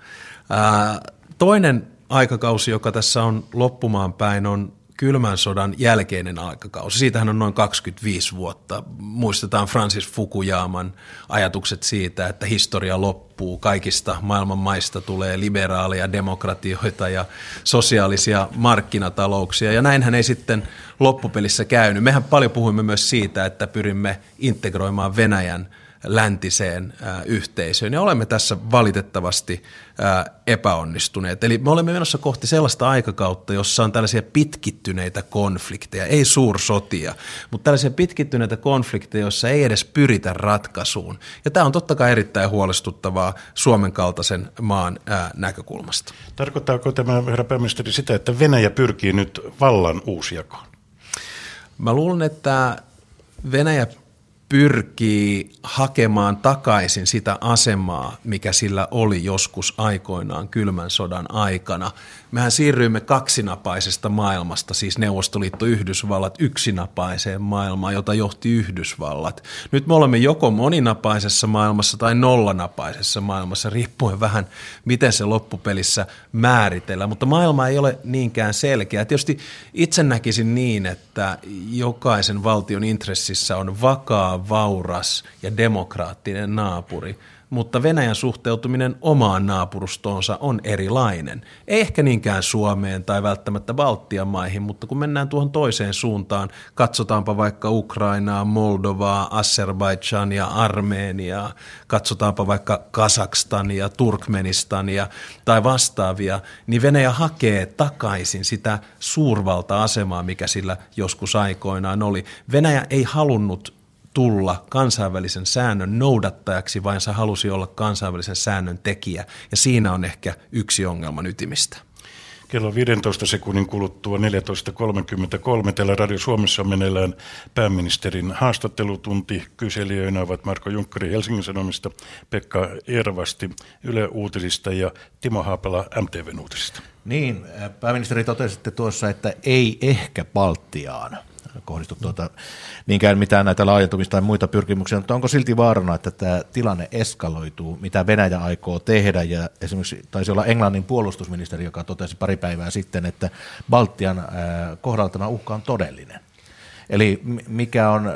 Speaker 2: Toinen aikakausi, joka tässä on loppumaan päin, on kylmän sodan jälkeinen aikakausi. Siitähän on noin 25 vuotta. Muistetaan Francis Fukuyaman ajatukset siitä, että historia loppuu. Kaikista maailman maista tulee liberaaleja demokratioita ja sosiaalisia markkinatalouksia. Ja näinhän ei sitten loppupelissä käynyt. Mehän paljon puhuimme myös siitä, että pyrimme integroimaan Venäjän – läntiseen yhteisöön. Ja olemme tässä valitettavasti epäonnistuneet. Eli me olemme menossa kohti sellaista aikakautta, jossa on tällaisia pitkittyneitä konflikteja, ei suursotia, mutta tällaisia pitkittyneitä konflikteja, joissa ei edes pyritä ratkaisuun. Ja tämä on totta kai erittäin huolestuttavaa Suomen kaltaisen maan näkökulmasta.
Speaker 1: Tarkoittaako tämä, herra pääministeri, sitä, että Venäjä pyrkii nyt vallan uusjakoon?
Speaker 2: Mä luulen, että Venäjä pyrkii hakemaan takaisin sitä asemaa, mikä sillä oli joskus aikoinaan kylmän sodan aikana. Mehän siirryimme kaksinapaisesta maailmasta, siis Neuvostoliitto Yhdysvallat, yksinapaiseen maailmaan, jota johti Yhdysvallat. Nyt me olemme joko moninapaisessa maailmassa tai nollanapaisessa maailmassa, riippuen vähän, miten se loppupelissä määritellään. Mutta maailma ei ole niinkään selkeä. Tietysti itse näkisin niin, että jokaisen valtion intressissä on vakaa, vauras ja demokraattinen naapuri – mutta Venäjän suhteutuminen omaan naapurustoonsa on erilainen. Ei ehkä niinkään Suomeen tai välttämättä Baltian maihin, mutta kun mennään tuohon toiseen suuntaan, katsotaanpa vaikka Ukrainaa, Moldovaa, Azerbaidžania, Armeniaa, katsotaanpa vaikka Kasakstania, Turkmenistania tai vastaavia, niin Venäjä hakee takaisin sitä suurvalta-asemaa, mikä sillä joskus aikoinaan oli. Venäjä ei halunnut tulla kansainvälisen säännön noudattajaksi, vaan se halusi olla kansainvälisen säännön tekijä. Ja siinä on ehkä yksi ongelma ytimistä.
Speaker 1: Kello 15 sekunnin kuluttua 14.33 täällä Radio Suomessa meneillään pääministerin haastattelutunti. Kyselijöinä ovat Marko Junkkari Helsingin Sanomista, Pekka Ervasti Yle Uutisista ja Timo Haapala MTV Uutisista.
Speaker 3: Niin, pääministeri totesitte tuossa, että ei ehkä Baltiaan kohdistu tuota, niinkään mitään näitä laajentumista tai muita pyrkimyksiä, mutta onko silti vaarana, että tämä tilanne eskaloituu, mitä Venäjä aikoo tehdä, ja esimerkiksi taisi olla Englannin puolustusministeri, joka totesi pari päivää sitten, että Baltian kohdalla tämä uhka on todellinen. Eli mikä on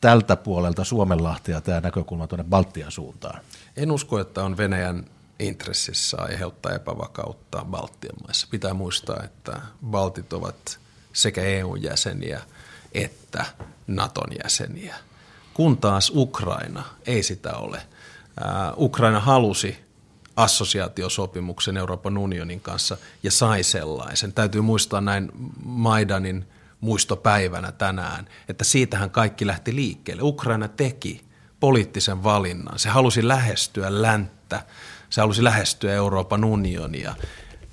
Speaker 3: tältä puolelta Suomenlahtia tämä näkökulma tuonne Baltian suuntaan?
Speaker 2: En usko, että on Venäjän intressissä aiheuttaa epävakautta Baltian maissa. Pitää muistaa, että Baltit ovat sekä EU-jäseniä että Naton jäseniä. Kun taas Ukraina ei sitä ole. Ukraina halusi assosiaatiosopimuksen Euroopan unionin kanssa ja sai sellaisen. Täytyy muistaa näin Maidanin muistopäivänä tänään, että siitähän kaikki lähti liikkeelle. Ukraina teki poliittisen valinnan. Se halusi lähestyä länttä, se halusi lähestyä Euroopan unionia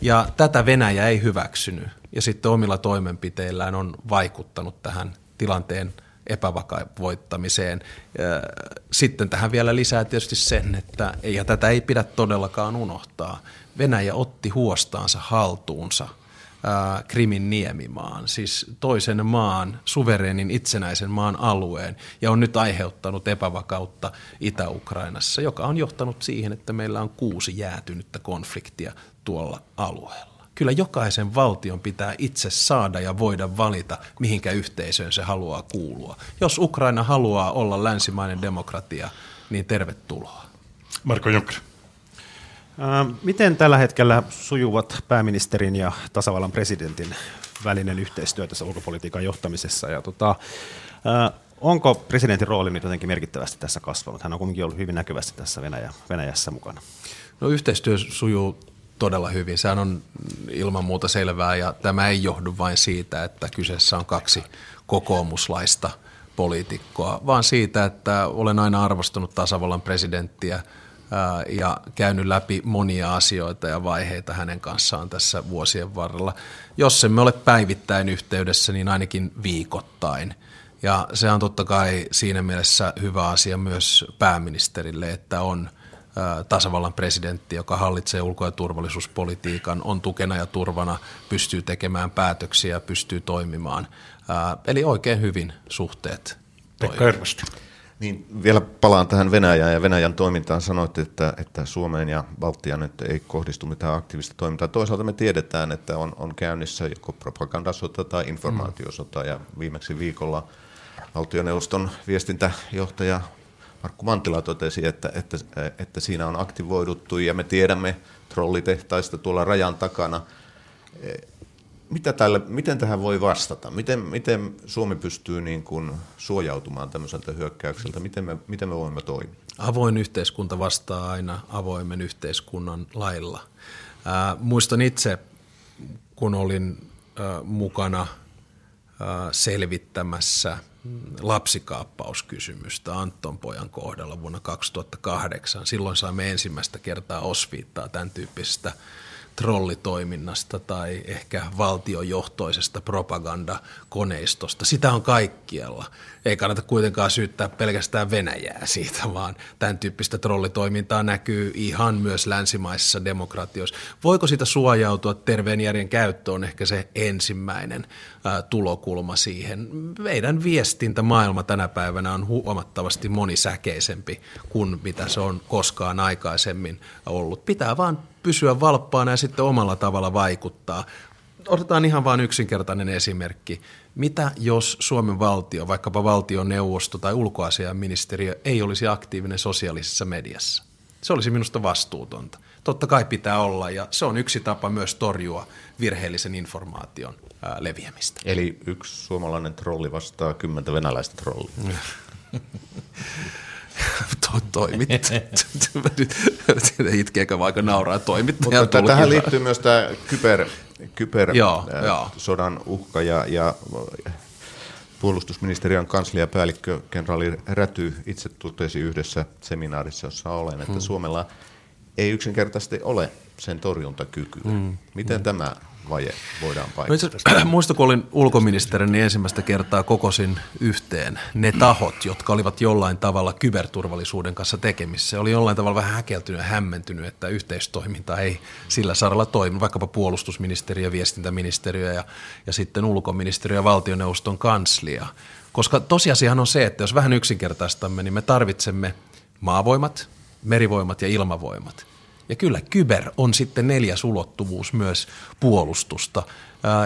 Speaker 2: ja tätä Venäjä ei hyväksynyt ja sitten omilla toimenpiteillään on vaikuttanut tähän tilanteen epävakavoittamiseen. Sitten tähän vielä lisää tietysti sen, että ja tätä ei pidä todellakaan unohtaa. Venäjä otti huostaansa haltuunsa Krimin niemimaan, siis toisen maan, suvereenin itsenäisen maan alueen, ja on nyt aiheuttanut epävakautta Itä-Ukrainassa, joka on johtanut siihen, että meillä on kuusi jäätynyttä konfliktia tuolla alueella. Kyllä jokaisen valtion pitää itse saada ja voida valita, mihinkä yhteisöön se haluaa kuulua. Jos Ukraina haluaa olla länsimainen demokratia, niin tervetuloa.
Speaker 1: Marko Juncker.
Speaker 4: Miten tällä hetkellä sujuvat pääministerin ja tasavallan presidentin välinen yhteistyö tässä ulkopolitiikan johtamisessa? Ja tota, onko presidentin rooli nyt jotenkin merkittävästi tässä kasvanut? Hän on kuitenkin ollut hyvin näkyvästi tässä Venäjä, Venäjässä mukana.
Speaker 2: No yhteistyö sujuu todella hyvin. Sehän on ilman muuta selvää ja tämä ei johdu vain siitä, että kyseessä on kaksi kokoomuslaista poliitikkoa, vaan siitä, että olen aina arvostanut tasavallan presidenttiä ja käynyt läpi monia asioita ja vaiheita hänen kanssaan tässä vuosien varrella. Jos emme ole päivittäin yhteydessä, niin ainakin viikoittain. Ja se on totta kai siinä mielessä hyvä asia myös pääministerille, että on – tasavallan presidentti, joka hallitsee ulko- ja turvallisuuspolitiikan, on tukena ja turvana, pystyy tekemään päätöksiä, pystyy toimimaan. Eli oikein hyvin suhteet
Speaker 1: toimivat.
Speaker 5: Niin, vielä palaan tähän Venäjään ja Venäjän toimintaan. Sanoitte, että, että Suomeen ja Baltiaan nyt ei kohdistu mitään aktiivista toimintaa. Toisaalta me tiedetään, että on, on käynnissä joko propagandasota tai informaatiosota. Mm. Ja viimeksi viikolla valtioneuvoston viestintäjohtaja Markku Mantila totesi, että, että, että siinä on aktivoiduttu ja me tiedämme trollitehtaista tuolla rajan takana. Mitä tälle, miten tähän voi vastata? Miten, miten Suomi pystyy niin kuin suojautumaan tämmöiseltä hyökkäykseltä? Miten me, miten me voimme toimia?
Speaker 2: Avoin yhteiskunta vastaa aina avoimen yhteiskunnan lailla. Ää, muistan itse, kun olin ää, mukana selvittämässä – lapsikaappauskysymystä Anton pojan kohdalla vuonna 2008. Silloin saimme ensimmäistä kertaa osviittaa tämän tyyppisestä trollitoiminnasta tai ehkä valtiojohtoisesta propagandakoneistosta. Sitä on kaikkialla. Ei kannata kuitenkaan syyttää pelkästään Venäjää siitä, vaan tämän tyyppistä trollitoimintaa näkyy ihan myös länsimaisissa demokratioissa. Voiko sitä suojautua? Terveen järjen käyttö on ehkä se ensimmäinen tulokulma siihen. Meidän viestintämaailma tänä päivänä on huomattavasti monisäkeisempi kuin mitä se on koskaan aikaisemmin ollut. Pitää vaan pysyä valppaana ja sitten omalla tavalla vaikuttaa. Otetaan ihan vain yksinkertainen esimerkki. Mitä jos Suomen valtio, vaikkapa valtioneuvosto tai ulkoasiainministeriö ei olisi aktiivinen sosiaalisessa mediassa? Se olisi minusta vastuutonta. Totta kai pitää olla ja se on yksi tapa myös torjua virheellisen informaation ää, leviämistä.
Speaker 5: Eli yksi suomalainen trolli vastaa kymmentä venäläistä trollia.
Speaker 2: to, toimit. Itkeekö vaikka nauraa toimittaja
Speaker 5: Mutta tähän liittyy myös tämä kyber, kyber
Speaker 2: joo,
Speaker 5: äh,
Speaker 2: joo.
Speaker 5: sodan uhka ja, ja puolustusministeriön kansliapäällikkö kenraali Räty itse totesi yhdessä seminaarissa, jossa olen, että hmm. Suomella ei yksinkertaisesti ole sen torjuntakykyä. Hmm. Miten hmm. tämä vaje voidaan paikata?
Speaker 2: No muista, kun olin ulkoministeri, niin ensimmäistä kertaa kokosin yhteen ne tahot, jotka olivat jollain tavalla kyberturvallisuuden kanssa tekemissä. Oli jollain tavalla vähän häkeltynyt ja hämmentynyt, että yhteistoiminta ei sillä saralla toimi, vaikkapa puolustusministeriö, viestintäministeriö ja, ja sitten ulkoministeriö ja valtioneuvoston kanslia. Koska tosiasiahan on se, että jos vähän yksinkertaistamme, niin me tarvitsemme maavoimat, merivoimat ja ilmavoimat – ja kyllä kyber on sitten neljäs ulottuvuus myös puolustusta,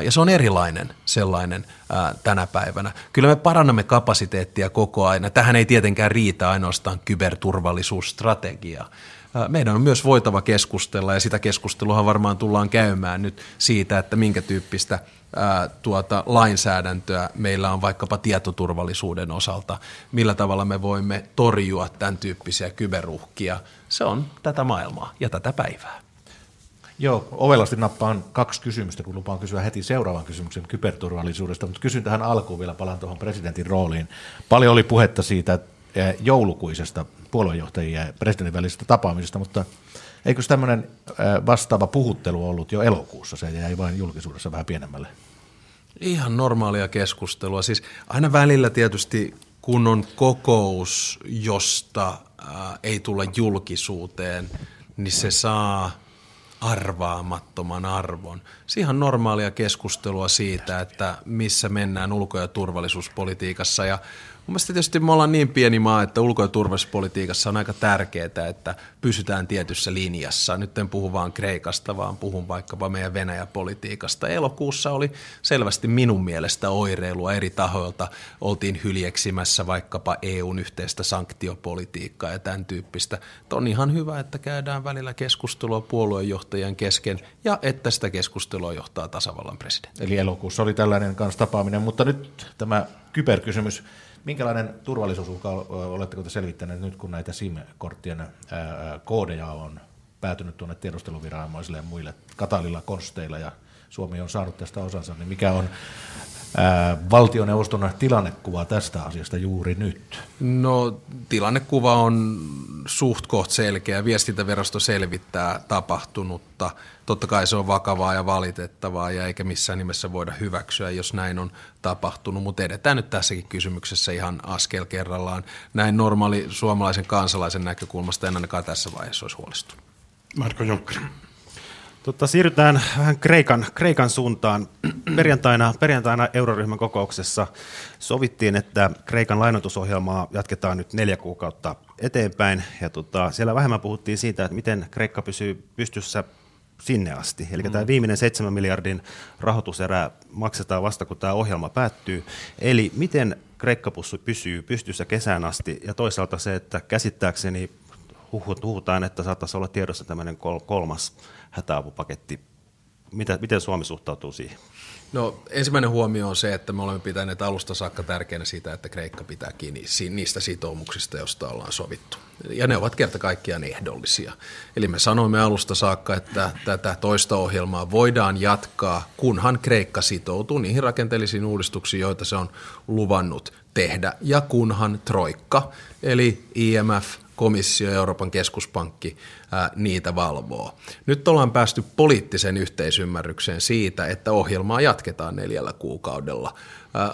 Speaker 2: ja se on erilainen sellainen tänä päivänä. Kyllä me parannamme kapasiteettia koko ajan. Tähän ei tietenkään riitä ainoastaan kyberturvallisuusstrategia. Meidän on myös voitava keskustella, ja sitä keskustelua varmaan tullaan käymään nyt siitä, että minkä tyyppistä tuota, lainsäädäntöä meillä on vaikkapa tietoturvallisuuden osalta, millä tavalla me voimme torjua tämän tyyppisiä kyberuhkia. Se on tätä maailmaa ja tätä päivää.
Speaker 3: Joo, ovelasti nappaan kaksi kysymystä, kun lupaan kysyä heti seuraavan kysymyksen kyberturvallisuudesta, mutta kysyn tähän alkuun vielä, palaan tuohon presidentin rooliin. Paljon oli puhetta siitä joulukuisesta puoluejohtajien ja presidentin välisestä tapaamisesta, mutta Eikö tämmöinen vastaava puhuttelu ollut jo elokuussa, se jäi vain julkisuudessa vähän pienemmälle?
Speaker 2: Ihan normaalia keskustelua. Siis aina välillä tietysti kun on kokous, josta ei tulla julkisuuteen, niin se saa arvaamattoman arvon. Se ihan normaalia keskustelua siitä, että missä mennään ulko- ja turvallisuuspolitiikassa. Ja Mun mielestä tietysti me ollaan niin pieni maa, että ulko- ja turvallisuuspolitiikassa on aika tärkeää, että pysytään tietyssä linjassa. Nyt en puhu vaan Kreikasta, vaan puhun vaikkapa meidän Venäjä-politiikasta. Elokuussa oli selvästi minun mielestä oireilua eri tahoilta. Oltiin hyljeksimässä vaikkapa EUn yhteistä sanktiopolitiikkaa ja tämän tyyppistä. on ihan hyvä, että käydään välillä keskustelua puoluejohtajien kesken ja että sitä keskustelua johtaa tasavallan presidentti.
Speaker 3: Eli elokuussa oli tällainen kanssa tapaaminen, mutta nyt tämä kyberkysymys. Minkälainen turvallisuusuhka oletteko te selvittäneet nyt, kun näitä SIM-korttien koodeja on päätynyt tuonne tiedusteluviranomaisille ja muille katalilla konsteilla ja Suomi on saanut tästä osansa, niin mikä on valtioneuvoston tilannekuva tästä asiasta juuri nyt?
Speaker 2: No tilannekuva on suht koht selkeä. Viestintävirasto selvittää tapahtunutta. Totta kai se on vakavaa ja valitettavaa ja eikä missään nimessä voida hyväksyä, jos näin on tapahtunut, mutta edetään nyt tässäkin kysymyksessä ihan askel kerrallaan. Näin normaali suomalaisen kansalaisen näkökulmasta en ainakaan tässä vaiheessa olisi huolestunut.
Speaker 1: Marko Junkkari.
Speaker 4: Tota, siirrytään vähän Kreikan, Kreikan suuntaan. Perjantaina, perjantaina euroryhmän kokouksessa sovittiin, että Kreikan lainoitusohjelmaa jatketaan nyt neljä kuukautta eteenpäin. Ja tota, siellä vähemmän puhuttiin siitä, että miten Kreikka pysyy pystyssä sinne asti. Eli mm. tämä viimeinen 7 miljardin rahoituserä maksetaan vasta, kun tämä ohjelma päättyy. Eli miten Kreikka pysyy pystyssä kesään asti, ja toisaalta se, että käsittääkseni huhutaan, että saattaisi olla tiedossa tämmöinen kolmas hätäapupaketti. Mitä, miten Suomi suhtautuu siihen?
Speaker 2: No ensimmäinen huomio on se, että me olemme pitäneet alusta saakka tärkeänä sitä, että Kreikka pitää kiinni niistä sitoumuksista, joista ollaan sovittu. Ja ne ovat kerta kaikkiaan ehdollisia. Eli me sanoimme alusta saakka, että tätä toista ohjelmaa voidaan jatkaa, kunhan Kreikka sitoutuu niihin rakenteellisiin uudistuksiin, joita se on luvannut tehdä, ja kunhan Troikka, eli IMF, komissio ja Euroopan keskuspankki ää, niitä valvoo. Nyt ollaan päästy poliittiseen yhteisymmärrykseen siitä, että ohjelmaa jatketaan neljällä kuukaudella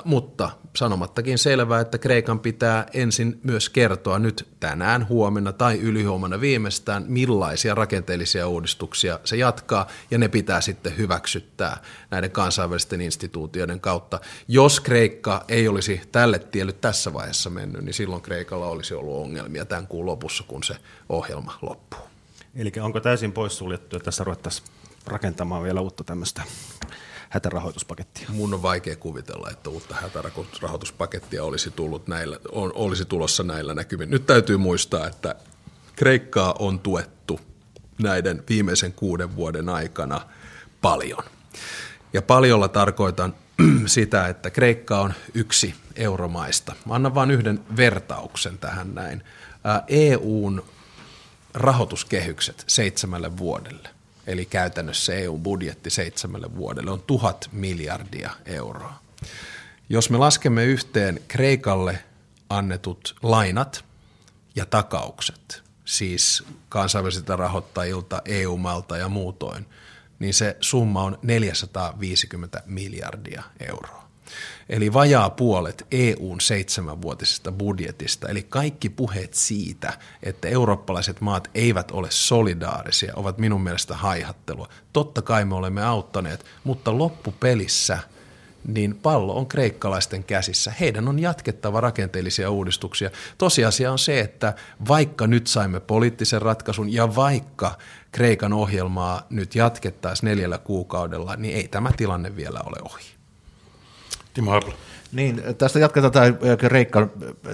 Speaker 2: mutta sanomattakin selvää, että Kreikan pitää ensin myös kertoa nyt tänään, huomenna tai ylihuomenna viimeistään, millaisia rakenteellisia uudistuksia se jatkaa, ja ne pitää sitten hyväksyttää näiden kansainvälisten instituutioiden kautta. Jos Kreikka ei olisi tälle tielle tässä vaiheessa mennyt, niin silloin Kreikalla olisi ollut ongelmia tämän kuun lopussa, kun se ohjelma loppuu.
Speaker 4: Eli onko täysin poissuljettu, että tässä ruvettaisiin rakentamaan vielä uutta tämmöistä hätärahoituspakettia?
Speaker 2: Mun on vaikea kuvitella, että uutta hätärahoituspakettia olisi, tullut näillä, on, olisi tulossa näillä näkymin. Nyt täytyy muistaa, että Kreikkaa on tuettu näiden viimeisen kuuden vuoden aikana paljon. Ja paljolla tarkoitan sitä, että Kreikka on yksi euromaista. Mä annan vain yhden vertauksen tähän näin. EUn rahoituskehykset seitsemälle vuodelle, eli käytännössä EU-budjetti seitsemälle vuodelle, on tuhat miljardia euroa. Jos me laskemme yhteen Kreikalle annetut lainat ja takaukset, siis kansainvälisiltä rahoittajilta, EU-malta ja muutoin, niin se summa on 450 miljardia euroa. Eli vajaa puolet EUn seitsemänvuotisesta budjetista, eli kaikki puheet siitä, että eurooppalaiset maat eivät ole solidaarisia, ovat minun mielestä haihattelua. Totta kai me olemme auttaneet, mutta loppupelissä – niin pallo on kreikkalaisten käsissä. Heidän on jatkettava rakenteellisia uudistuksia. Tosiasia on se, että vaikka nyt saimme poliittisen ratkaisun ja vaikka Kreikan ohjelmaa nyt jatkettaisiin neljällä kuukaudella, niin ei tämä tilanne vielä ole ohi.
Speaker 1: Timo Hapla.
Speaker 3: Niin, tästä jatketaan tämä Kreikka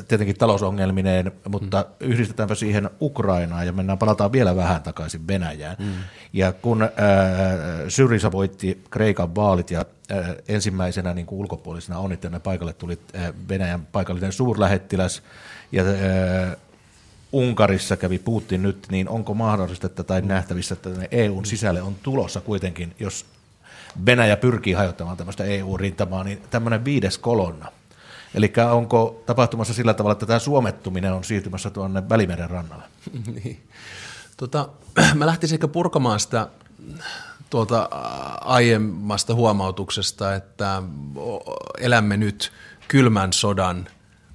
Speaker 3: tietenkin talousongelmineen, mutta mm. yhdistetäänpä siihen Ukrainaan ja mennään, palataan vielä vähän takaisin Venäjään. Mm. Ja kun äh, Syriza voitti Kreikan vaalit ja äh, ensimmäisenä niin kuin ulkopuolisena onnittelijana paikalle tuli äh, Venäjän paikallinen suurlähettiläs ja äh, Unkarissa kävi Putin nyt, niin onko mahdollista että, tai nähtävissä, että EUn sisälle on tulossa kuitenkin, jos Venäjä pyrkii hajottamaan tämmöistä EU-rintamaa, niin tämmöinen viides kolonna. Eli onko tapahtumassa sillä tavalla, että tämä suomettuminen on siirtymässä tuonne Välimeren rannalle?
Speaker 2: niin. tota, mä lähtisin ehkä purkamaan sitä tuolta aiemmasta huomautuksesta, että elämme nyt kylmän sodan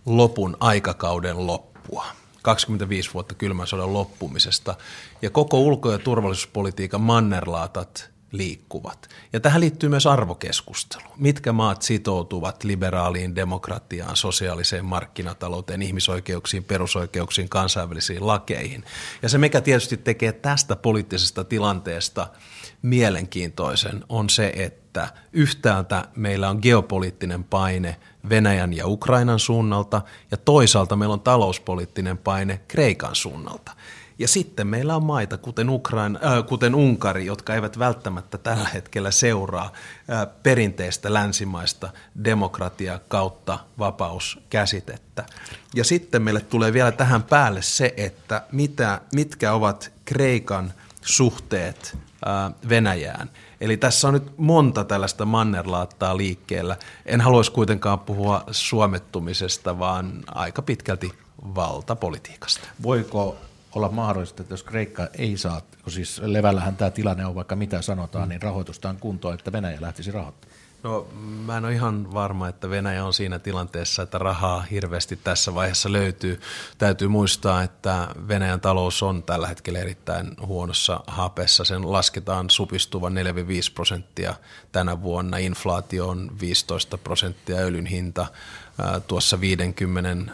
Speaker 2: lopun aikakauden loppua. 25 vuotta kylmän sodan loppumisesta. Ja koko ulko- ja turvallisuuspolitiikan mannerlaatat liikkuvat. Ja tähän liittyy myös arvokeskustelu. Mitkä maat sitoutuvat liberaaliin demokratiaan, sosiaaliseen markkinatalouteen, ihmisoikeuksiin, perusoikeuksiin, kansainvälisiin lakeihin. Ja se, mikä tietysti tekee tästä poliittisesta tilanteesta mielenkiintoisen, on se, että yhtäältä meillä on geopoliittinen paine Venäjän ja Ukrainan suunnalta, ja toisaalta meillä on talouspoliittinen paine Kreikan suunnalta. Ja sitten meillä on maita, kuten, Ukraina, äh, kuten Unkari, jotka eivät välttämättä tällä hetkellä seuraa äh, perinteistä länsimaista demokratia kautta vapauskäsitettä. Ja sitten meille tulee vielä tähän päälle se, että mitä, mitkä ovat Kreikan suhteet äh, Venäjään. Eli tässä on nyt monta tällaista mannerlaattaa liikkeellä. En haluaisi kuitenkaan puhua suomettumisesta, vaan aika pitkälti valtapolitiikasta.
Speaker 3: Voiko olla mahdollista, että jos Kreikka ei saa, kun siis levällähän tämä tilanne on vaikka mitä sanotaan, mm. niin rahoitustaan kuntoon, että Venäjä lähtisi rahoittamaan?
Speaker 2: No mä en ole ihan varma, että Venäjä on siinä tilanteessa, että rahaa hirveästi tässä vaiheessa löytyy. Täytyy muistaa, että Venäjän talous on tällä hetkellä erittäin huonossa hapessa. Sen lasketaan supistuvan 4-5 prosenttia tänä vuonna. Inflaatio on 15 prosenttia, öljyn hinta tuossa 50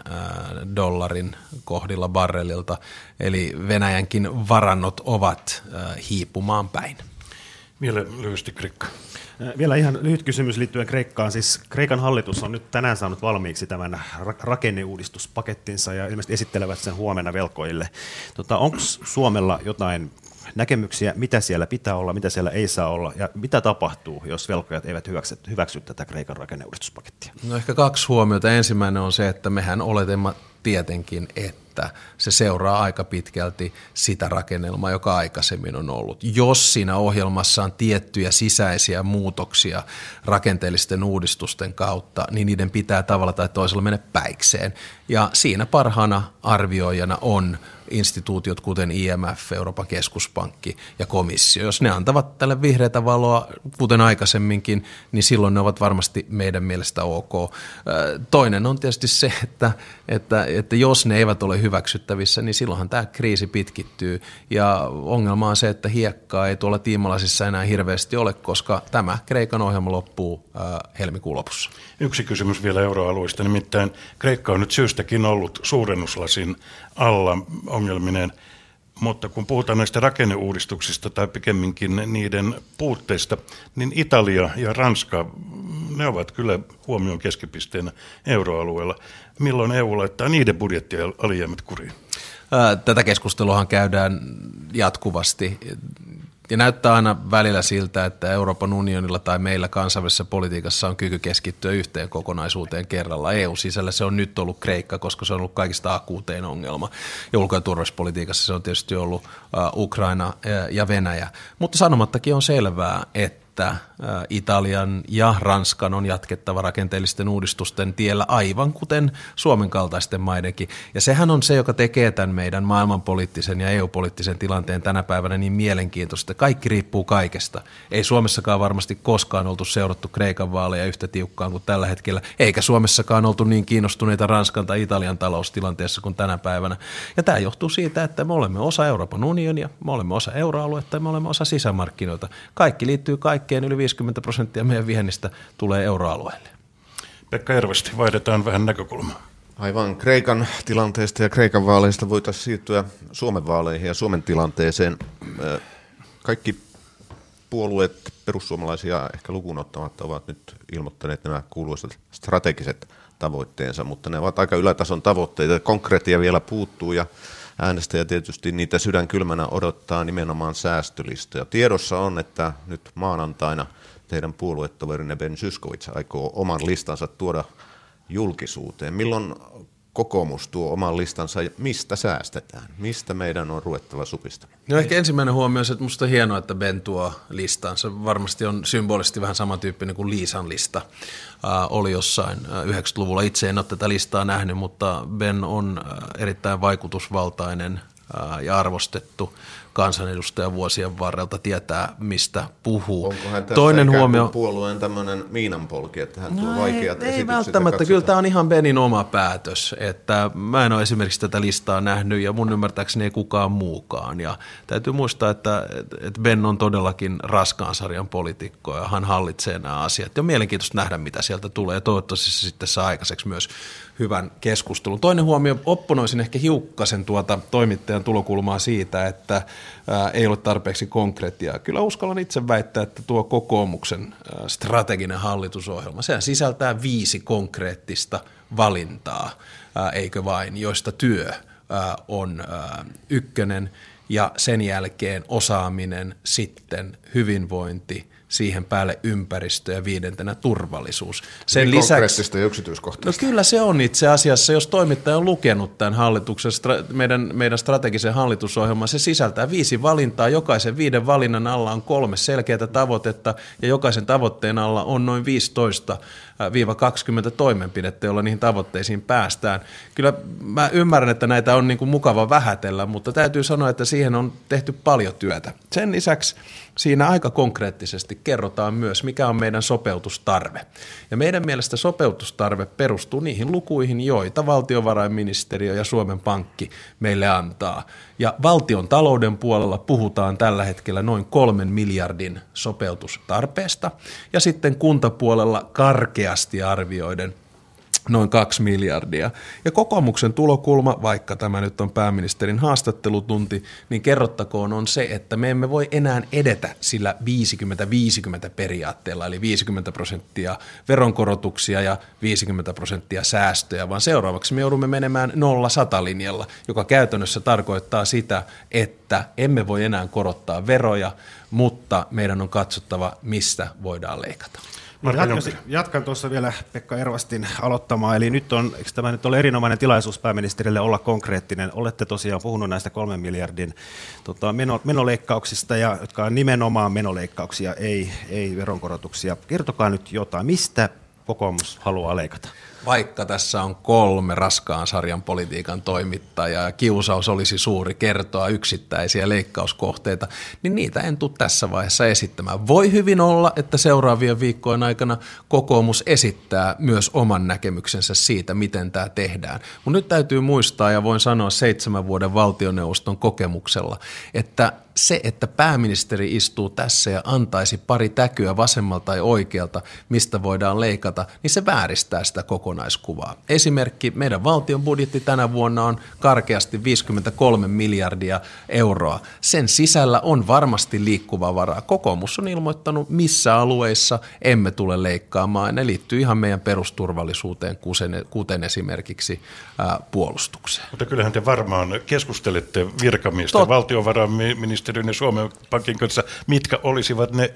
Speaker 2: dollarin kohdilla barrelilta. Eli Venäjänkin varannot ovat hiipumaan päin.
Speaker 1: Vielä lyhyesti Krikka.
Speaker 4: Vielä ihan lyhyt kysymys liittyen Kreikkaan. Siis Kreikan hallitus on nyt tänään saanut valmiiksi tämän rakenneuudistuspakettinsa ja ilmeisesti esittelevät sen huomenna velkoille. Tota, Onko Suomella jotain näkemyksiä, mitä siellä pitää olla, mitä siellä ei saa olla, ja mitä tapahtuu, jos velkojat eivät hyväksy, hyväksy tätä Kreikan rakenneuudistuspakettia?
Speaker 2: No ehkä kaksi huomiota. Ensimmäinen on se, että mehän oletamme tietenkin, että se seuraa aika pitkälti sitä rakennelmaa, joka aikaisemmin on ollut. Jos siinä ohjelmassa on tiettyjä sisäisiä muutoksia rakenteellisten uudistusten kautta, niin niiden pitää tavalla tai toisella mennä päikseen. Ja siinä parhaana arvioijana on instituutiot, kuten IMF, Euroopan keskuspankki ja komissio. Jos ne antavat tälle vihreätä valoa, kuten aikaisemminkin, niin silloin ne ovat varmasti meidän mielestä ok. Toinen on tietysti se, että, että, että jos ne eivät ole hyväksyttävissä, niin silloinhan tämä kriisi pitkittyy. Ja ongelma on se, että hiekkaa ei tuolla tiimalaisissa enää hirveästi ole, koska tämä Kreikan ohjelma loppuu helmikuun lopussa.
Speaker 1: Yksi kysymys vielä euroalueesta, nimittäin Kreikka on nyt syystäkin ollut suurennuslasin alla ongelmineen, mutta kun puhutaan näistä rakenneuudistuksista tai pikemminkin niiden puutteista, niin Italia ja Ranska, ne ovat kyllä huomion keskipisteenä euroalueella. Milloin EU laittaa niiden budjettia alijäämät kuriin?
Speaker 2: Tätä keskusteluhan käydään jatkuvasti ja näyttää aina välillä siltä, että Euroopan unionilla tai meillä kansainvälisessä politiikassa on kyky keskittyä yhteen kokonaisuuteen kerralla. EU-sisällä se on nyt ollut Kreikka, koska se on ollut kaikista akuutein ongelma. Ja ulko- ja turvallisuuspolitiikassa se on tietysti ollut Ukraina ja Venäjä. Mutta sanomattakin on selvää, että että Italian ja Ranskan on jatkettava rakenteellisten uudistusten tiellä aivan kuten Suomen kaltaisten maidenkin. Ja sehän on se, joka tekee tämän meidän maailmanpoliittisen ja EU-poliittisen tilanteen tänä päivänä niin mielenkiintoista. Kaikki riippuu kaikesta. Ei Suomessakaan varmasti koskaan oltu seurattu Kreikan vaaleja yhtä tiukkaan kuin tällä hetkellä, eikä Suomessakaan oltu niin kiinnostuneita Ranskan tai Italian taloustilanteessa kuin tänä päivänä. Ja tämä johtuu siitä, että me olemme osa Euroopan unionia, me olemme osa euroaluetta ja me olemme osa sisämarkkinoita. Kaikki liittyy kaikki kaikkeen yli 50 prosenttia meidän viennistä tulee euroalueelle.
Speaker 1: Pekka Järvesti, vaihdetaan vähän näkökulmaa.
Speaker 5: Aivan Kreikan tilanteesta ja Kreikan vaaleista voitaisiin siirtyä Suomen vaaleihin ja Suomen tilanteeseen. Kaikki puolueet, perussuomalaisia ehkä lukuun ottamatta, ovat nyt ilmoittaneet nämä kuuluisat strategiset tavoitteensa, mutta ne ovat aika ylätason tavoitteita. Konkreettia vielä puuttuu ja äänestäjä tietysti niitä sydänkylmänä odottaa nimenomaan säästölistoja. Tiedossa on, että nyt maanantaina teidän puoluetoverinne Ben Zyskowicz aikoo oman listansa tuoda julkisuuteen. Milloin kokoomus tuo oman listansa, mistä säästetään? Mistä meidän on ruvettava supista?
Speaker 2: No ehkä ensimmäinen huomio on se, että minusta on hienoa, että Ben tuo listansa. Varmasti on symbolisesti vähän samantyyppinen kuin Liisan lista äh, oli jossain 90-luvulla. Itse en ole tätä listaa nähnyt, mutta Ben on erittäin vaikutusvaltainen ja arvostettu kansanedustaja vuosien varrelta tietää, mistä puhuu.
Speaker 5: Onko hän tässä Toinen huomio... puolueen tämmöinen miinanpolki, että hän tuo no vaikeat
Speaker 2: ei, ei välttämättä, kyllä tämä on ihan Benin oma päätös, että mä en ole esimerkiksi tätä listaa nähnyt ja mun ymmärtääkseni ei kukaan muukaan. Ja täytyy muistaa, että, että Ben on todellakin raskaan sarjan poliitikko ja hän hallitsee nämä asiat. Ja on mielenkiintoista nähdä, mitä sieltä tulee ja toivottavasti se sitten saa aikaiseksi myös hyvän keskustelun. Toinen huomio, opponoisin ehkä hiukkasen tuota toimittajan tulokulmaa siitä, että ei ole tarpeeksi konkreettia. Kyllä uskallan itse väittää, että tuo kokoomuksen strateginen hallitusohjelma, sehän sisältää viisi konkreettista valintaa, eikö vain, joista työ on ykkönen ja sen jälkeen osaaminen, sitten hyvinvointi, siihen päälle ympäristö ja viidentenä turvallisuus.
Speaker 5: Sen niin lisäksi, ja yksityiskohtaista.
Speaker 2: No kyllä se on itse asiassa, jos toimittaja on lukenut tämän hallituksen, meidän, meidän strategisen hallitusohjelman, se sisältää viisi valintaa, jokaisen viiden valinnan alla on kolme selkeää tavoitetta ja jokaisen tavoitteen alla on noin 15 20 toimenpidettä, joilla niihin tavoitteisiin päästään. Kyllä mä ymmärrän, että näitä on niin kuin mukava vähätellä, mutta täytyy sanoa, että siihen on tehty paljon työtä. Sen lisäksi siinä aika konkreettisesti kerrotaan myös, mikä on meidän sopeutustarve. Ja meidän mielestä sopeutustarve perustuu niihin lukuihin, joita valtiovarainministeriö ja Suomen Pankki meille antaa. Ja valtion talouden puolella puhutaan tällä hetkellä noin kolmen miljardin sopeutustarpeesta. Ja sitten kuntapuolella karkeasti arvioiden noin kaksi miljardia. Ja kokoomuksen tulokulma, vaikka tämä nyt on pääministerin haastattelutunti, niin kerrottakoon on se, että me emme voi enää edetä sillä 50-50 periaatteella, eli 50 prosenttia veronkorotuksia ja 50 prosenttia säästöjä, vaan seuraavaksi me joudumme menemään 0-100 linjalla, joka käytännössä tarkoittaa sitä, että emme voi enää korottaa veroja, mutta meidän on katsottava, mistä voidaan leikata.
Speaker 4: Jatkan, jatkan tuossa vielä Pekka Ervastin aloittamaan. Eli nyt on, eikö tämä nyt ole erinomainen tilaisuus pääministerille olla konkreettinen? Olette tosiaan puhunut näistä kolmen miljardin tota, meno, menoleikkauksista, ja, jotka on nimenomaan menoleikkauksia, ei, ei veronkorotuksia. Kertokaa nyt jotain. Mistä kokoomus haluaa leikata?
Speaker 2: Vaikka tässä on kolme raskaan sarjan politiikan toimittajaa ja kiusaus olisi suuri kertoa yksittäisiä leikkauskohteita, niin niitä en tule tässä vaiheessa esittämään. Voi hyvin olla, että seuraavien viikkojen aikana kokoomus esittää myös oman näkemyksensä siitä, miten tämä tehdään. Mutta nyt täytyy muistaa, ja voin sanoa seitsemän vuoden valtioneuvoston kokemuksella, että se, että pääministeri istuu tässä ja antaisi pari täkyä vasemmalta tai oikealta, mistä voidaan leikata, niin se vääristää sitä kokonaiskuvaa. Esimerkki, meidän valtion budjetti tänä vuonna on karkeasti 53 miljardia euroa. Sen sisällä on varmasti liikkuva varaa. Kokoomus on ilmoittanut, missä alueissa emme tule leikkaamaan. Ne liittyy ihan meidän perusturvallisuuteen, kuten esimerkiksi puolustukseen.
Speaker 1: Mutta kyllähän te varmaan keskustelette virkamiesten, Tot... valtiovarainministeriön ja Suomen Pankin kanssa, mitkä olisivat ne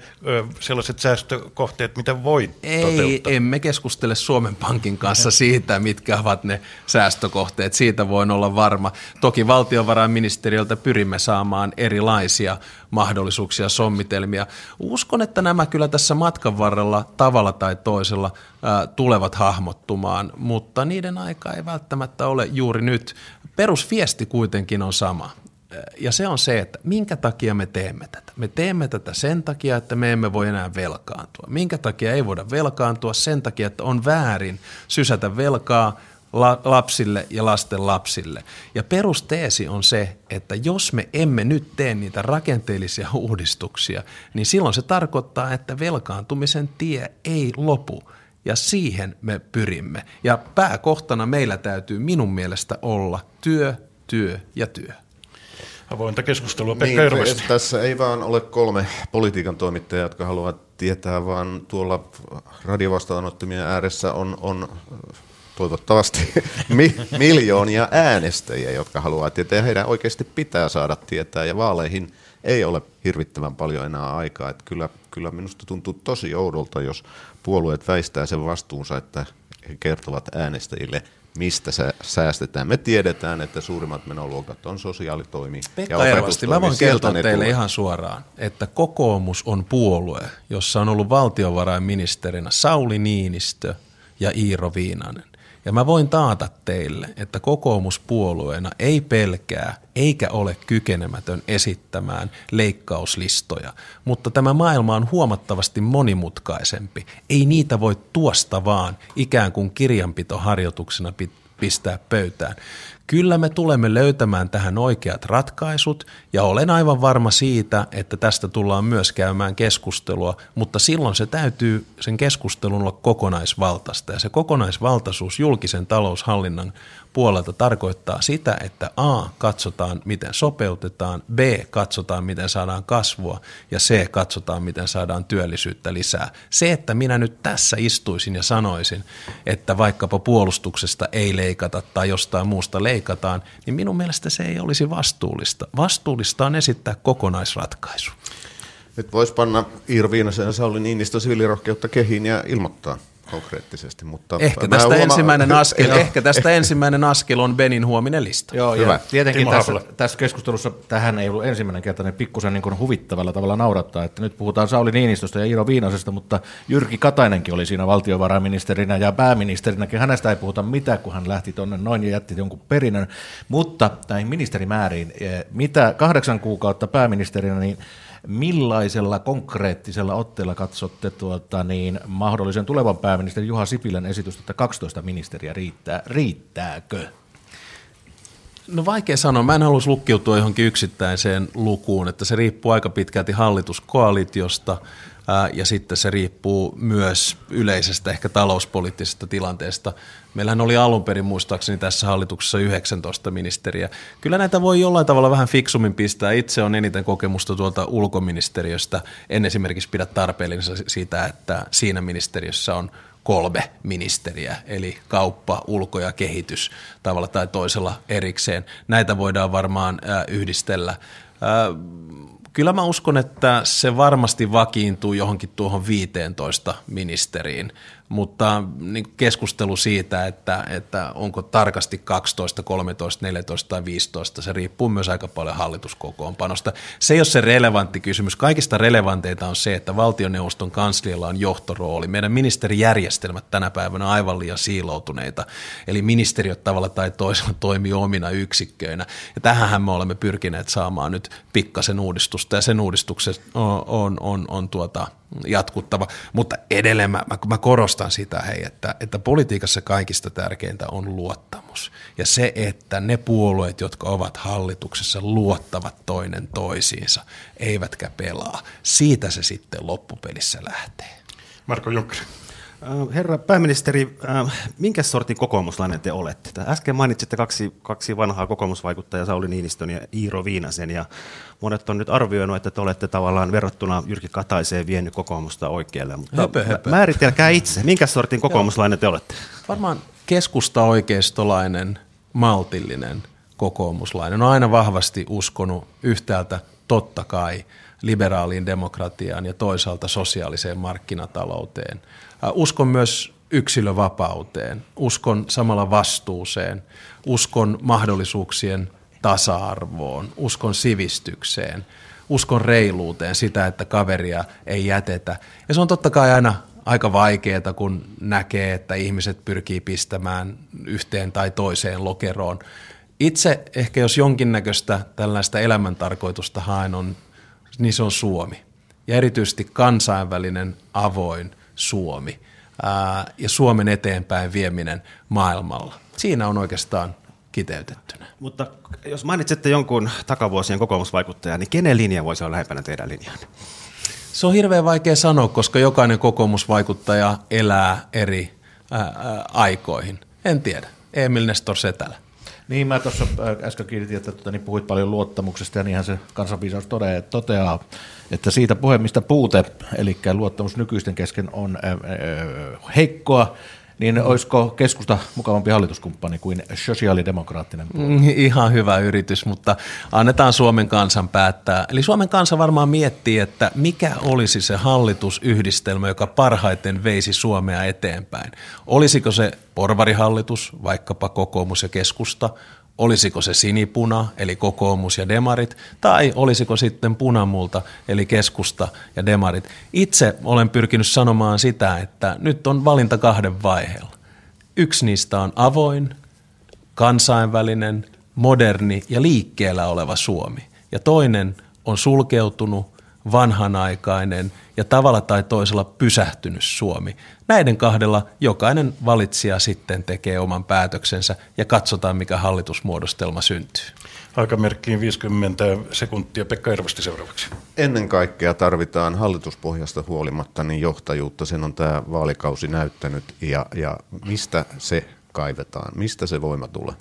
Speaker 1: sellaiset säästökohteet, mitä voi
Speaker 2: Ei,
Speaker 1: toteuttaa.
Speaker 2: emme keskustele Suomen Pankin kanssa siitä, mitkä ovat ne säästökohteet. Siitä voin olla varma. Toki valtiovarainministeriöltä pyrimme saamaan erilaisia mahdollisuuksia, sommitelmia. Uskon, että nämä kyllä tässä matkan varrella tavalla tai toisella tulevat hahmottumaan, mutta niiden aika ei välttämättä ole juuri nyt. Perusviesti kuitenkin on sama. Ja se on se, että minkä takia me teemme tätä. Me teemme tätä sen takia, että me emme voi enää velkaantua. Minkä takia ei voida velkaantua? Sen takia, että on väärin sysätä velkaa lapsille ja lasten lapsille. Ja perusteesi on se, että jos me emme nyt tee niitä rakenteellisia uudistuksia, niin silloin se tarkoittaa, että velkaantumisen tie ei lopu. Ja siihen me pyrimme. Ja pääkohtana meillä täytyy minun mielestä olla työ, työ ja työ
Speaker 1: avointa keskustelua. Pekka niin,
Speaker 5: Tässä ei vaan ole kolme politiikan toimittajaa, jotka haluavat tietää, vaan tuolla radiovastaanottimien ääressä on, on toivottavasti mi- miljoonia äänestäjiä, jotka haluavat tietää, heidän oikeasti pitää saada tietää, ja vaaleihin ei ole hirvittävän paljon enää aikaa. Että kyllä, kyllä minusta tuntuu tosi oudolta, jos puolueet väistää sen vastuunsa, että he kertovat äänestäjille – mistä se säästetään. Me tiedetään, että suurimmat menoluokat on sosiaalitoimi
Speaker 2: Pekka ja opetustoimi. mä voin kertoa teille tulee. ihan suoraan, että kokoomus on puolue, jossa on ollut valtiovarainministerinä Sauli Niinistö ja Iiro Viinanen. Ja mä voin taata teille, että kokoomuspuolueena ei pelkää eikä ole kykenemätön esittämään leikkauslistoja, mutta tämä maailma on huomattavasti monimutkaisempi. Ei niitä voi tuosta vaan ikään kuin kirjanpitoharjoituksena pistää pöytään. Kyllä me tulemme löytämään tähän oikeat ratkaisut ja olen aivan varma siitä, että tästä tullaan myös käymään keskustelua, mutta silloin se täytyy sen keskustelun olla kokonaisvaltaista ja se kokonaisvaltaisuus julkisen taloushallinnan puolelta tarkoittaa sitä, että A, katsotaan miten sopeutetaan, B, katsotaan miten saadaan kasvua ja C, katsotaan miten saadaan työllisyyttä lisää. Se, että minä nyt tässä istuisin ja sanoisin, että vaikkapa puolustuksesta ei leikata tai jostain muusta leikataan, niin minun mielestä se ei olisi vastuullista. Vastuullista on esittää kokonaisratkaisu.
Speaker 5: Nyt voisi panna Iiro Viinasen ja Sauli Niinistö siviilirohkeutta kehiin ja ilmoittaa konkreettisesti. Mutta
Speaker 2: ehkä, tästä huoma- ensimmäinen askel, ehkä tästä ensimmäinen askel on Benin huominen lista.
Speaker 3: Joo, Hyvä. Ja tietenkin tässä, tässä, keskustelussa tähän ei ollut ensimmäinen kerta, niin pikkusen niin huvittavalla tavalla naurattaa, että nyt puhutaan Sauli Niinistöstä ja Iiro Viinasesta, mutta Jyrki Katainenkin oli siinä valtiovarainministerinä ja pääministerinäkin. Hänestä ei puhuta mitään, kun hän lähti tuonne noin ja jätti jonkun perinnön. Mutta näihin ministerimääriin, eh, mitä kahdeksan kuukautta pääministerinä, niin Millaisella konkreettisella otteella katsotte tuota, niin, mahdollisen tulevan pääministerin Juha Sipilän esitystä, että 12 ministeriä riittää? Riittääkö?
Speaker 2: No vaikea sanoa. Mä en haluaisi lukkiutua johonkin yksittäiseen lukuun, että se riippuu aika pitkälti hallituskoalitiosta – ja sitten se riippuu myös yleisestä ehkä talouspoliittisesta tilanteesta. Meillähän oli alun perin muistaakseni tässä hallituksessa 19 ministeriä. Kyllä näitä voi jollain tavalla vähän fiksummin pistää. Itse on eniten kokemusta tuolta ulkoministeriöstä. En esimerkiksi pidä tarpeellisena siitä, että siinä ministeriössä on kolme ministeriä, eli kauppa, ulko ja kehitys tavalla tai toisella erikseen. Näitä voidaan varmaan yhdistellä Kyllä mä uskon, että se varmasti vakiintuu johonkin tuohon 15 ministeriin mutta niin keskustelu siitä, että, että onko tarkasti 12, 13, 14 tai 15, se riippuu myös aika paljon hallituskokoonpanosta. Se ei ole se relevantti kysymys. Kaikista relevanteita on se, että valtioneuvoston kanslialla on johtorooli. Meidän ministerijärjestelmät tänä päivänä aivan liian siiloutuneita, eli ministeriöt tavalla tai toisella toimii omina yksikköinä. Ja tähän me olemme pyrkineet saamaan nyt pikkasen uudistusta, ja sen uudistuksen on, on, on, on tuota, jatkuttava. Mutta edelleen mä, mä korostan sitä, hei, että, että politiikassa kaikista tärkeintä on luottamus. Ja se, että ne puolueet, jotka ovat hallituksessa, luottavat toinen toisiinsa, eivätkä pelaa. Siitä se sitten loppupelissä lähtee.
Speaker 1: Marko Junkkari.
Speaker 4: Äh, herra pääministeri, äh, minkä sortin kokoomuslainen te olette? Äsken mainitsitte kaksi, kaksi vanhaa kokoomusvaikuttajaa, Sauli Niinistön ja Iiro Viinasen, ja monet on nyt arvioinut, että te olette tavallaan verrattuna Jyrki Kataiseen vienyt kokoomusta oikealle. Mutta höpö, höpö. määritelkää itse, minkä sortin kokoomuslainen te olette?
Speaker 2: Varmaan keskusta-oikeistolainen, maltillinen kokoomuslainen. On aina vahvasti uskonut yhtäältä totta kai liberaaliin demokratiaan ja toisaalta sosiaaliseen markkinatalouteen – Uskon myös yksilövapauteen, uskon samalla vastuuseen, uskon mahdollisuuksien tasa-arvoon, uskon sivistykseen, uskon reiluuteen, sitä, että kaveria ei jätetä. Ja se on totta kai aina aika vaikeaa, kun näkee, että ihmiset pyrkii pistämään yhteen tai toiseen lokeroon. Itse ehkä jos jonkinnäköistä tällaista elämäntarkoitusta haen on, niin se on Suomi. Ja erityisesti kansainvälinen, avoin – Suomi ää, ja Suomen eteenpäin vieminen maailmalla. Siinä on oikeastaan kiteytettynä.
Speaker 4: Mutta jos mainitsette jonkun takavuosien kokoomusvaikuttajan, niin kenen linja voisi olla lähempänä teidän linjaan?
Speaker 2: Se on hirveän vaikea sanoa, koska jokainen kokoomusvaikuttaja elää eri ää, aikoihin. En tiedä. Emil Nestor Setälä.
Speaker 3: Niin, mä tuossa äsken kiinnitin, että tuota, niin puhuit paljon luottamuksesta ja niinhän se kansanviisaus toteaa, että siitä puhemista puute, eli luottamus nykyisten kesken on äh, äh, heikkoa, niin olisiko keskusta mukavampi hallituskumppani kuin sosiaalidemokraattinen puolue?
Speaker 2: Mm, ihan hyvä yritys, mutta annetaan Suomen kansan päättää. Eli Suomen kansa varmaan miettii, että mikä olisi se hallitusyhdistelmä, joka parhaiten veisi Suomea eteenpäin. Olisiko se porvarihallitus, vaikkapa kokoomus ja keskusta, olisiko se sinipuna, eli kokoomus ja demarit, tai olisiko sitten punamulta, eli keskusta ja demarit. Itse olen pyrkinyt sanomaan sitä, että nyt on valinta kahden vaiheella. Yksi niistä on avoin, kansainvälinen, moderni ja liikkeellä oleva Suomi. Ja toinen on sulkeutunut, vanhanaikainen ja tavalla tai toisella pysähtynyt Suomi. Näiden kahdella jokainen valitsija sitten tekee oman päätöksensä ja katsotaan, mikä hallitusmuodostelma syntyy.
Speaker 1: Aikamerkkiin 50 sekuntia. Pekka Ervasti seuraavaksi.
Speaker 5: Ennen kaikkea tarvitaan hallituspohjasta huolimatta niin johtajuutta. Sen on tämä vaalikausi näyttänyt. Ja, ja mistä se kaivetaan? Mistä se voima tulee?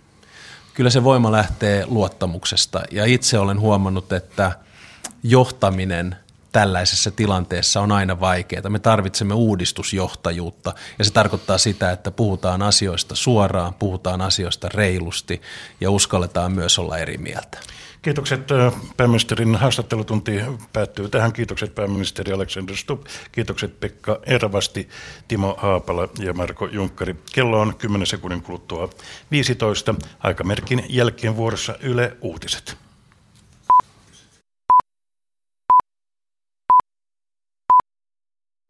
Speaker 2: Kyllä se voima lähtee luottamuksesta. Ja itse olen huomannut, että johtaminen – tällaisessa tilanteessa on aina vaikeaa. Me tarvitsemme uudistusjohtajuutta ja se tarkoittaa sitä, että puhutaan asioista suoraan, puhutaan asioista reilusti ja uskalletaan myös olla eri mieltä.
Speaker 1: Kiitokset pääministerin haastattelutunti päättyy tähän. Kiitokset pääministeri Alexander Stubb. Kiitokset Pekka Ervasti, Timo Haapala ja Marko Junkkari. Kello on 10 sekunnin kuluttua 15. Aikamerkin jälkeen vuorossa Yle Uutiset.